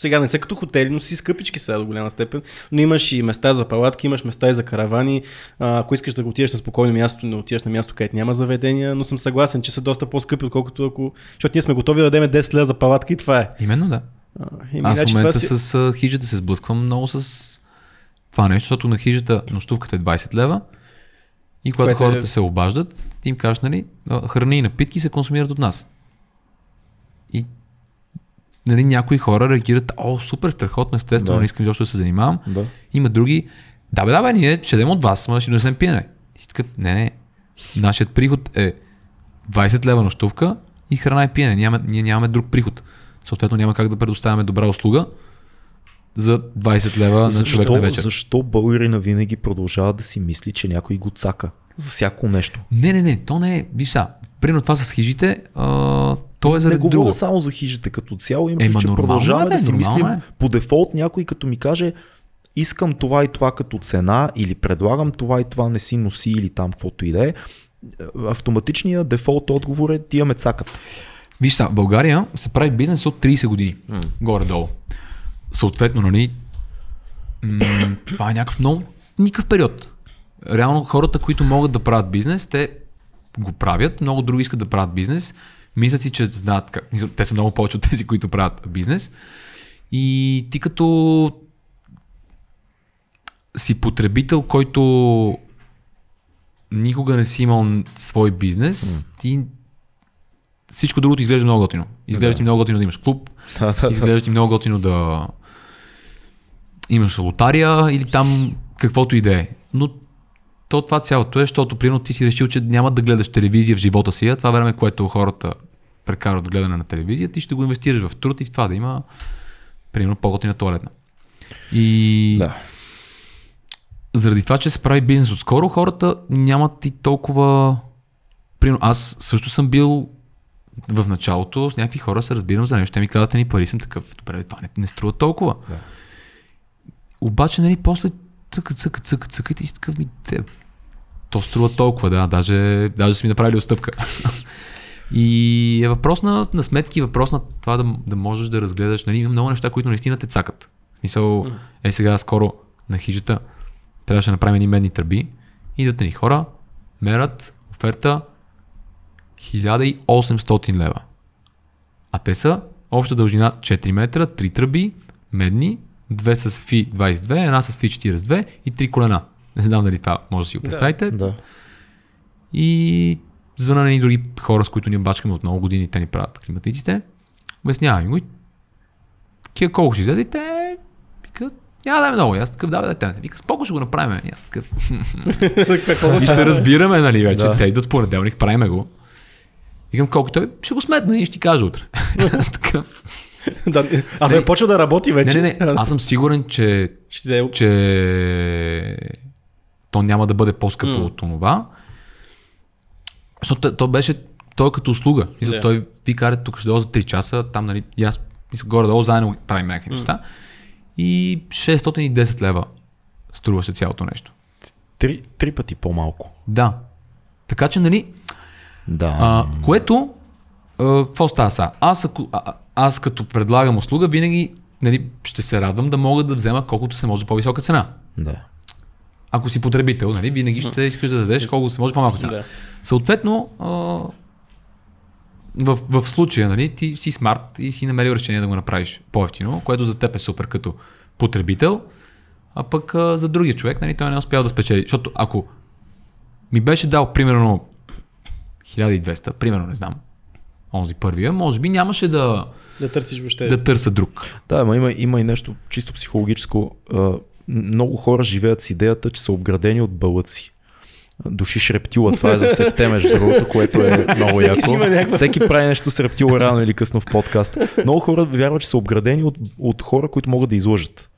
сега не са като хотели, но си скъпички сега до голяма степен. Но имаш и места за палатки, имаш места и за каравани. А, ако искаш да го отидеш на спокойно място, не отидеш на място, където няма заведения, но съм съгласен, че са доста по-скъпи, отколкото ако... Защото ние сме готови да дадем 10 лева за палатка и това е. Именно да. А, и Аз в иначе момента си... с хижата се сблъсквам много с това нещо, защото на хижата нощувката е 20 лева и когато Което е- хората се обаждат, ти им кажеш, нали, храни и напитки се консумират от нас. Нали, някои хора реагират, о, супер, страхотно, естествено, Да. не искам изобщо да се занимавам. Да. Има други, да бе, да бе, ние ще дадем от вас, ама ще донесем пиене. И си такъв, не, не, нашият приход е 20 лева нощувка и храна и пиене. Няма, ние нямаме друг приход. Съответно няма как да предоставяме добра услуга за 20 лева на човек на Защо, вечер. защо българина винаги продължава да си мисли, че някой го цака за всяко нещо? Не, не, не, то не е. Виж са, примерно това с хижите, а, то е не заради говоря друго. само за хижите като цяло, Ема, чувство, че продължаваме е, бе, да си мислим е. по дефолт някой като ми каже искам това и това като цена или предлагам това и това не си носи или там каквото и да е. Автоматичният дефолт отговор е тия ме цакат. Виж са, България се прави бизнес от 30 години. Горе-долу. Съответно, нали, м- това е някакъв много никакъв период. Реално хората, които могат да правят бизнес, те го правят, много други искат да правят бизнес. Мислят си, че знаят как. мисля, Те са много повече от тези, които правят бизнес. И ти като си потребител, който никога не си имал свой бизнес, ти всичко другото изглежда много готино. Изглежда ти много готино да имаш клуб, Да, да, да. изглежда ти много готино да имаш лотария или там каквото и да е. Но то това цялото е, защото примерно ти си решил, че няма да гледаш телевизия в живота си, а това време, което хората прекарват в гледане на телевизия, ти ще го инвестираш в труд и в това да има примерно по-готина туалетна. И Да. заради това, че се прави бизнес отскоро, хората нямат и толкова... Примерно, аз също съм бил в началото с някакви хора се разбирам за нещо. Те ми казват, ни пари съм такъв. Добре, това не, не струва толкова. Да. Обаче, нали, после цъка, цъка, цъка, цъка и ти си такъв ми те. То струва толкова, да, даже, даже са ми направили отстъпка. и е въпрос на, на сметки, въпрос на това да, да можеш да разгледаш. Нали, има много неща, които наистина те цакат. В смисъл, е сега скоро на хижата трябваше да направим едни медни тръби. Идват ни хора, мерят оферта 1800 лева. А те са обща дължина 4 метра, 3 тръби, медни, две с фи 22, една с фи 42 и три колена. Не знам дали това може да си го представите. Да. И звъна на едни други хора, с които ние бачкаме от много години, те ни правят климатиците. Обяснявам им го и такива колко ще излезе и те викат, няма да е много. И аз такъв, да, да, те. Вика, споко ще го направим. И аз такъв, и се разбираме, нали, вече. Да. Те идват в понеделник, правиме го. Викам, колко той ще го сметна и ще ти кажа утре. Аз такъв, да, а той Не. почва да работи не, вече. не, не, аз съм сигурен, че, Ще че то няма да бъде по-скъпо от това. Защото то- беше, той е като услуга. Мисля, Да. Той ви кара тук ще дойда за 3 часа, там нали, и аз мисля, горе-долу заедно правим някакви неща. И 610 лева струваше цялото нещо. Три, три пъти по-малко. Да. Така че, нали, Да. А, което, а, какво става сега? Аз, ако, а- аз като предлагам услуга, винаги нали, ще се радвам да мога да взема колкото се може по-висока цена. Да. Ако си потребител, нали, винаги ще искаш да дадеш колкото се може по-малка цена. Да. Съответно, а, в, в случая, нали, ти си смарт и си намерил решение да го направиш по-ефтино, което за теб е супер като потребител, а пък а, за другия човек, нали, той не е успял да спечели. Защото ако ми беше дал примерно 1200, примерно не знам, онзи първия, може би нямаше да, Да търсиш въобще. да търся друг. Да, ама има, има и нещо чисто психологическо. А, много хора живеят с идеята, че са обградени от бълъци. Душиш рептила, това е за септември, между другото, което е много Всеки яко. Всеки прави нещо с рептила рано или късно в подкаст. Много хора вярват, че са обградени от, от хора, които могат да излъжат.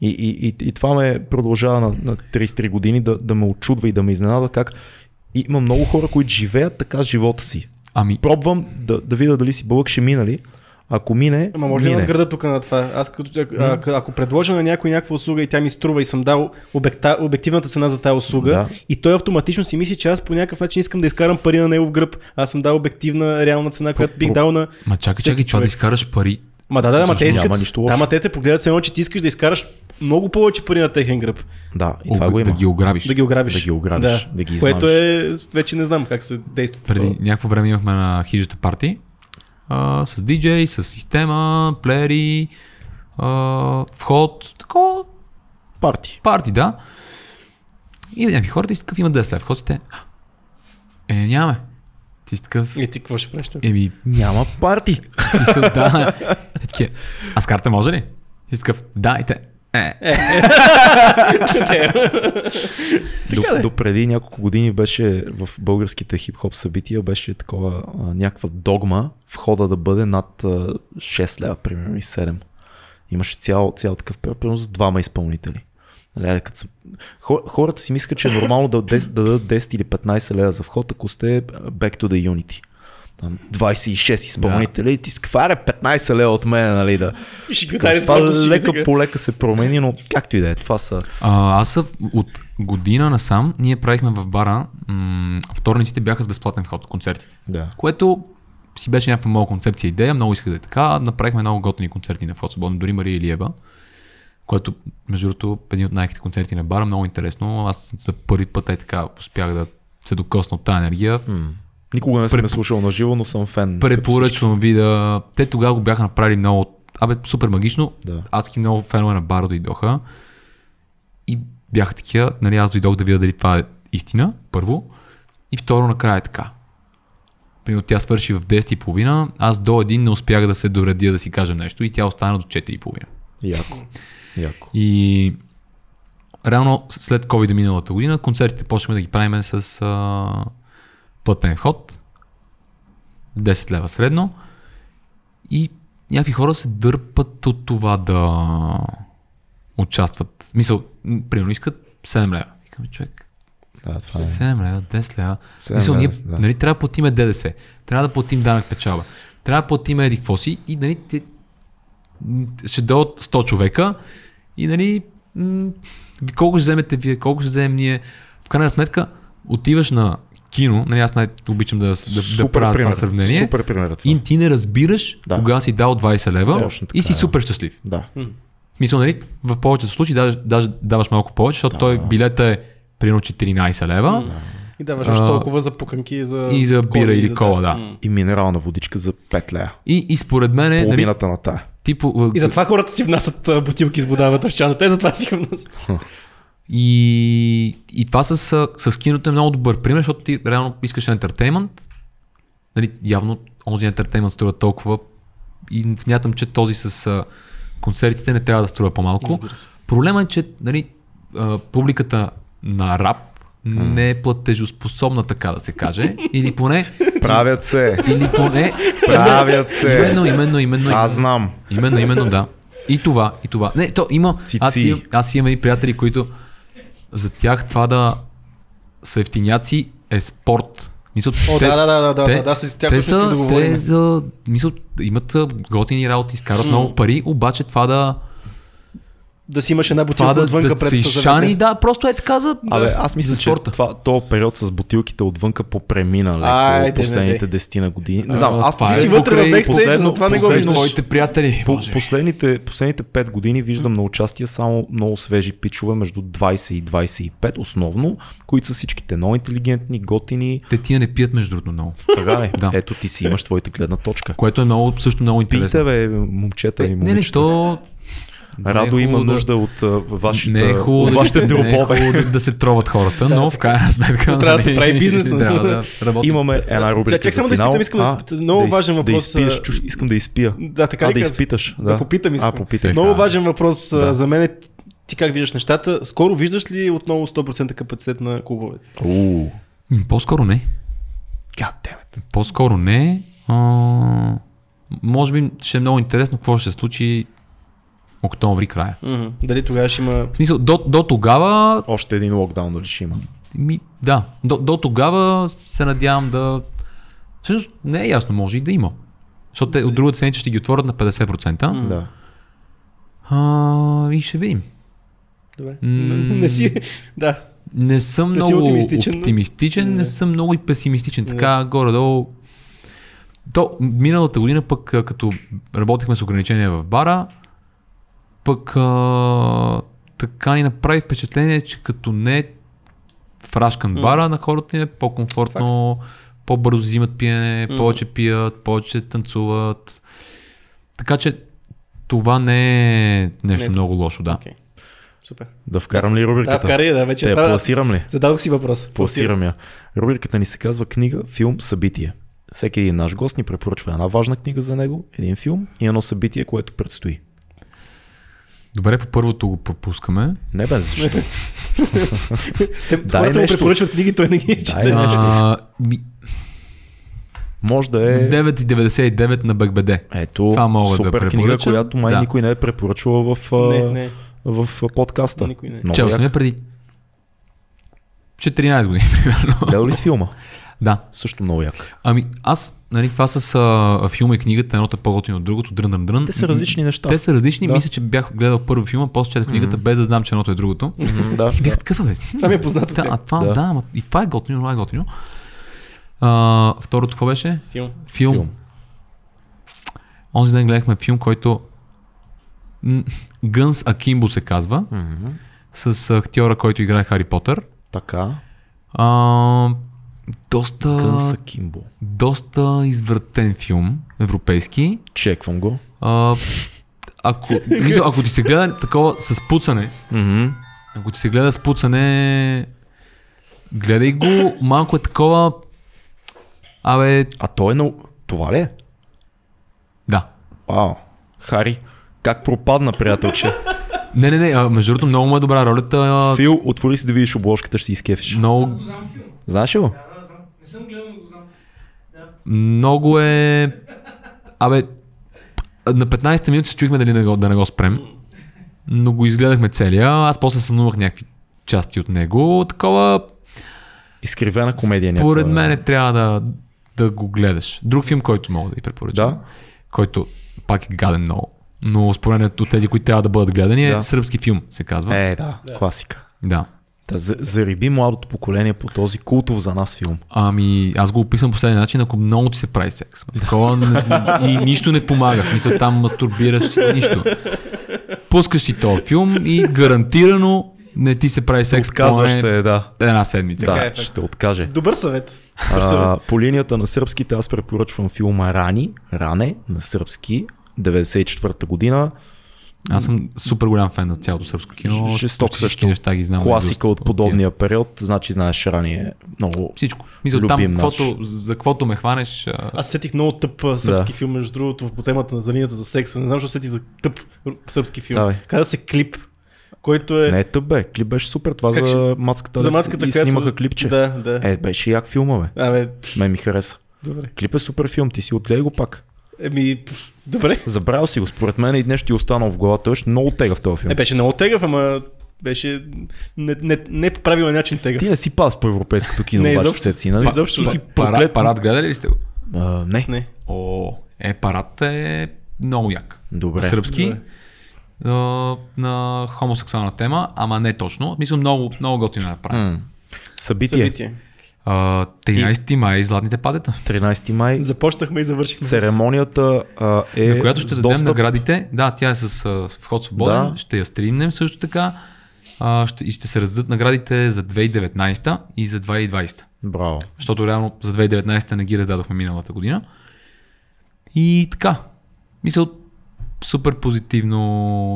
И, и, и, и това ме продължава на, на 33 години да, да ме очудва и да ме изненада как има много хора, които живеят така с живота си. Ами, Пробвам да, да видя дали си бълък ще мина ли. Ако мине, Ама може ли да мине. надграда тук на това? Аз като, а, а, ако предложа на някой някаква услуга и тя ми струва и съм дал обекта, обективната цена за тази услуга Да. и той автоматично си мисли, че аз по някакъв начин искам да изкарам пари на него в гръб. Аз съм дал обективна реална цена, която бих дал на... ма чакай, чакай, това да изкараш пари. Ма да, да, да, ма те няма искат. нищо лошо. Да, ма те те погледат се едно, че ти искаш да изкараш много повече пари на техен гръб. Да, и това го има. да ги ограбиш. Да ги ограбиш. Да ги ограбиш, да ги Което измамиш. е... Вече не знам как се действа. Преди някакво време имахме на хижата парти а, с диджей, с система, плеери, а, вход, такова Парти. парти, да. И някакви хора, ти си такъв има 10 лев. Вход си те. Е, нямаме. Ти си такъв. И ти какво ще правиш? Еми, Няма парти. ти си да. Е, такива, А с карта може ли? Ти си такъв. Да, и те. Е, До, е. до преди няколко години беше в българските хип-хоп събития беше такова а, някаква догма входа да бъде над а, 6 лева, примерно и 7. Имаше цял, цял такъв примерно с двама изпълнители. Нали, като са... Хората си мислят, че е нормално да дадат 10 или 15 лева за вход, ако сте back to the unity. Там 26 изпълнители, и ти си каква е 15 лева от мен, нали да. Ще ги Това да лека по лека се промени, но както и да е, това са А, аз от година насам, ние правихме в бара, м- вторниците бяха с безплатен вход концертите. да. Което си беше някаква моя концепция идея, много исках да е така. Направихме много готини концерти на вход свободно, дори Мария Илиева, което между другото един от най-ките концерти на бара, много интересно. Аз за първи път е така успях да се докосна от тази енергия. М. Никога не съм Преп- слушал на живо, но съм фен. Препоръчвам ви да... Те тогава го бяха направили много... Абе, супер магично. Да. Адски много фенове на бара дойдоха. И бяха такива, нали, аз дойдох да видя дали това е истина, първо. И второ, накрая е така. Примерно тя свърши в 10.30, аз до един не успях да се доредя да си кажа нещо и тя остана до 4.30. всички. Яко. Яко. И реално след COVID миналата година концертите почнахме да ги правим с а, платен вход. 10 лева средно. И някакви хора се дърпат от това да участват. Мисъл, примерно искат 7 лева. Викам, човек, Да, това е. 7 лева, 10 лева. Мисъл, ние да. нали, трябва да платиме ДДС, трябва да платим данък печалба, трябва да платим еди какво си и нали, ще дойдат 100 човека и нали, колко ще вземете вие, колко ще вземем ние. В крайна сметка, отиваш на кино, нали, аз най-обичам да, да, да Супер правя това пример. сравнение, Супер пример е това. и ти не разбираш Да. кога си дал 20 лева Точно така, и си да. супер щастлив. Да. Мисля, нали, в повечето случаи даже, даже даваш малко повече, защото Да. той билета е примерно 14 лева. И даваш А, толкова за пуканки и за... и за бира или за- кола, да. И минерална водичка за 5 лея. И, и според мен е, нали, Половината на тая. типо, И затова хората си внасят бутилки с вода вътре в чана. Те затова си внасят. и, и това с, с, киното е много добър пример, защото ти реално искаш ентертеймент. Нали, явно онзи ентертеймент струва толкова и смятам, че този с а, концертите не трябва да струва по-малко. Проблема е, че нали, а, публиката на рап не е платежоспособна, така да се каже. Или поне, Правят се. или поне, Правят се. именно, именно, именно, Аз знам. Именно, именно, да. И това, и това. Не, то има. Аз, Цици. имам, аз имам едни приятели, които за тях това да са ефтиняци е спорт. Мисъл, О, да, да, да, да, те, да, да, с тях те са, да говорим. те за, мисъл, имат готини работи, изкарват много пари, обаче това да, Да си имаш една това бутилка да, отвънка да пред се изшани, да, просто е така за... Абе, аз мисля, за че това, то период с бутилките отвънка попремина леко Айде, последните не, десетина години. Не знам, аз това е си последно- вътре в покрай бекстейджа, последно- затова не го виждаш. Твоите приятели, По, последните, последните 5 години виждам на участие само много свежи пичове между 20 и 25 основно, които са всичките много интелигентни, готини. Те тия не пият между другото много. Така ли? Да. Ето ти си имаш твоята гледна точка. Което е много, също много интересно. Пийте бе, момчета и не, не, момичета. то... Радо не е има хубаво да- нужда от вашите, Не е хубаво, от да, вашите не е дробове. хубаво да, да се троват хората, но в крайна сметка... Но трябва да се прави бизнес. Трябва да работи. Имаме една рубрика Чак само да изпитам, искам да А. Много важен въпрос, Да изпиеш, чуш, искам да изпия. Да, така а, да изпиташ. Да, Да попитам искам. А, попитай. Много важен въпрос Да. за мен е ти как виждаш нещата? Скоро виждаш ли отново 100% капацитет на клубовете? Уу. По-скоро не. God damn it. По-скоро не. А, може би ще е много интересно какво ще се случи октомври края. Мгм. Дали тогава ще има... В смисъл, до, до тогава, Още един локдаун дали ще има. ми, да, до, до тогава се надявам да... Всъщност не е ясно, може и да има. Защото те от другата седмица ще ги отворят на 50%. М. Да. А, и ще видим. Добре. М. Не си... Да. Не съм Не много оптимистичен, но- оптимистичен, Не. не съм много и песимистичен. Не. Така, горе-долу. То, миналата година пък, като работихме с ограничения в бара, пък а, така ни направи впечатление, че като не е фрашкан М. бара, на хората им е по-комфортно, по-бързо взимат пиене, М. повече пият, повече танцуват. Така че това не е нещо Не. много лошо, да. Окей. Супер. Да вкарам ли Да, рубриката? вкарай, я, да, вече Те правя- пласирам ли? Зададох си въпрос. Пласирам я. Рубриката ни се казва книга, филм, събитие. Всеки един наш гост ни препоръчва една важна книга за него, един филм и едно събитие, което предстои. Добре, по първото го пропускаме. Не бе, защо? Те, Дай хората му препоръчват книги, той не ги чете. Дай нещо. А, ми, Може да е 9,99 на БГБД. ето Това мога да супер книга, препоръчам. която май Да. никой не е препоръчвал в, Не, не. в подкаста. Никой не. Много Чел съм я преди 14 години, примерно. Гледал ли с филма? да. Също много як. Ами аз, нали, това с а, филма и книгата, едното е по-готино от другото, дрън дрън дрън. Те са различни неща. Те са различни. Да. Мисля, че бях гледал първо филма, после четах книгата, без да знам, че едното е другото. Мгм, да, И бях да. такъв, бе. Това ми е познато. Да, а това, Да. да, ама и това е готино, това е готино. А, второто какво беше? Филм. Филм. Филм. Онзи ден гледахме филм, който Гънс Акимбо се казва, Мгм. с актьора, който играе Хари Потър. Така. А, доста, Кънса Кимбо. доста извратен филм, европейски. Чеквам го. А, ако, мисля, ако ти се гледа такова с пуцане, ако ти се гледа с пуцане, гледай го, малко е такова, абе, А той е на... Това ли е? да. Вау. Хари, как пропадна, приятелче? Не, не, не, а, между другото много му е добра ролята. Фил, отвори си да видиш обложката, ще си изкефиш. Много, Знаеш ли го? Не съм гледал, но го знам. много е... Абе, на 15-та минута се чуихме дали не го, да не го спрем. Но го изгледахме целия. Аз после сънувах някакви части от него. Такова, Изкривена комедия някаква. поред мен трябва да, да го гледаш. Друг филм, който мога да ви препоръчам, Да? който пак е гаден много. Но според мен от тези, които трябва да бъдат гледани е Да. сръбски филм, се казва. Е, да, класика. Да. Да, за, зариби младото поколение по този култов за нас филм. Ами, аз го описвам по следния начин, ако много ти се прави секс. Такова не, и нищо не помага. В смисъл там мастурбираш, нищо. Пускаш си този филм и гарантирано не ти се прави секс Отказваш поне се, да. една седмица. Да, е, ще откаже. Добър съвет. Добър съвет. А, по линията на сръбските аз препоръчвам филма Рани, Ране на сръбски, 94-та година. Аз съм супер голям фен на цялото сръбско кино. Жесток също. неща ги знам. Класика от тия. подобния период, значи знаеш Рани е много... Всичко. Мисля, там, каквото, за каквото ме хванеш, а, Аз сетих много тъп сръбски Да. филм, между другото, по темата на за линията за секса. Не знам, защо сетих за тъп сръбски филм. Давай. Каза се клип, който е Не тъп бе, клип беше супер, това Как за мацката. за маската, и която... снимаха клипче. Да, да. Е, беше як филма бе. Абе, Мен ми хареса. добре. Клип е супер филм, ти си отгледай го пак. Еми, добре. Забравял си го, според мен и днес ти е останал в главата. Той беше много тега в този филм. Не, беше много тегав, ама беше не, не, не по правилен начин тегав. Ти не си пас по европейското кино, Не, обаче, изобщо. Цеци, нали? Па- изобщо. Ти си парад, проклет. парад гледали ли сте го? А, не. Не. О, е, парад е много як. Добре. Сръбски. Добре. на хомосексуална тема, ама не точно. Мисля, много, много готино е направено. М. Събитие. Събитие. А, 13 май, златните патета, 13 май. Започнахме и завършихме. Церемонията а, е на която ще дадем достъп. наградите. Да, тя е с а, с вход свободен, Да. ще я стримнем също така. А, ще, и ще се раздадат наградите за 2019 и за 2020. Браво. Защото реално за 2019 не ги раздадохме миналата година. И така. Мисля, супер позитивно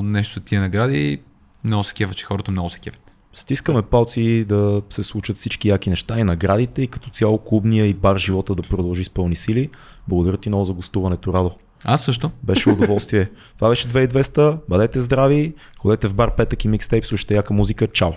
нещо за тия награди. Много се кефа, че хората много се кефят. Стискаме палци да се случат всички яки неща и наградите и като цяло клубния и бар живота да продължи с пълни сили. Благодаря ти много за гостуването, Радо. Аз също. Беше удоволствие. Това беше 2200. Бъдете здрави, ходете в бар Петък и микстейп, слушайте яка музика. Чао!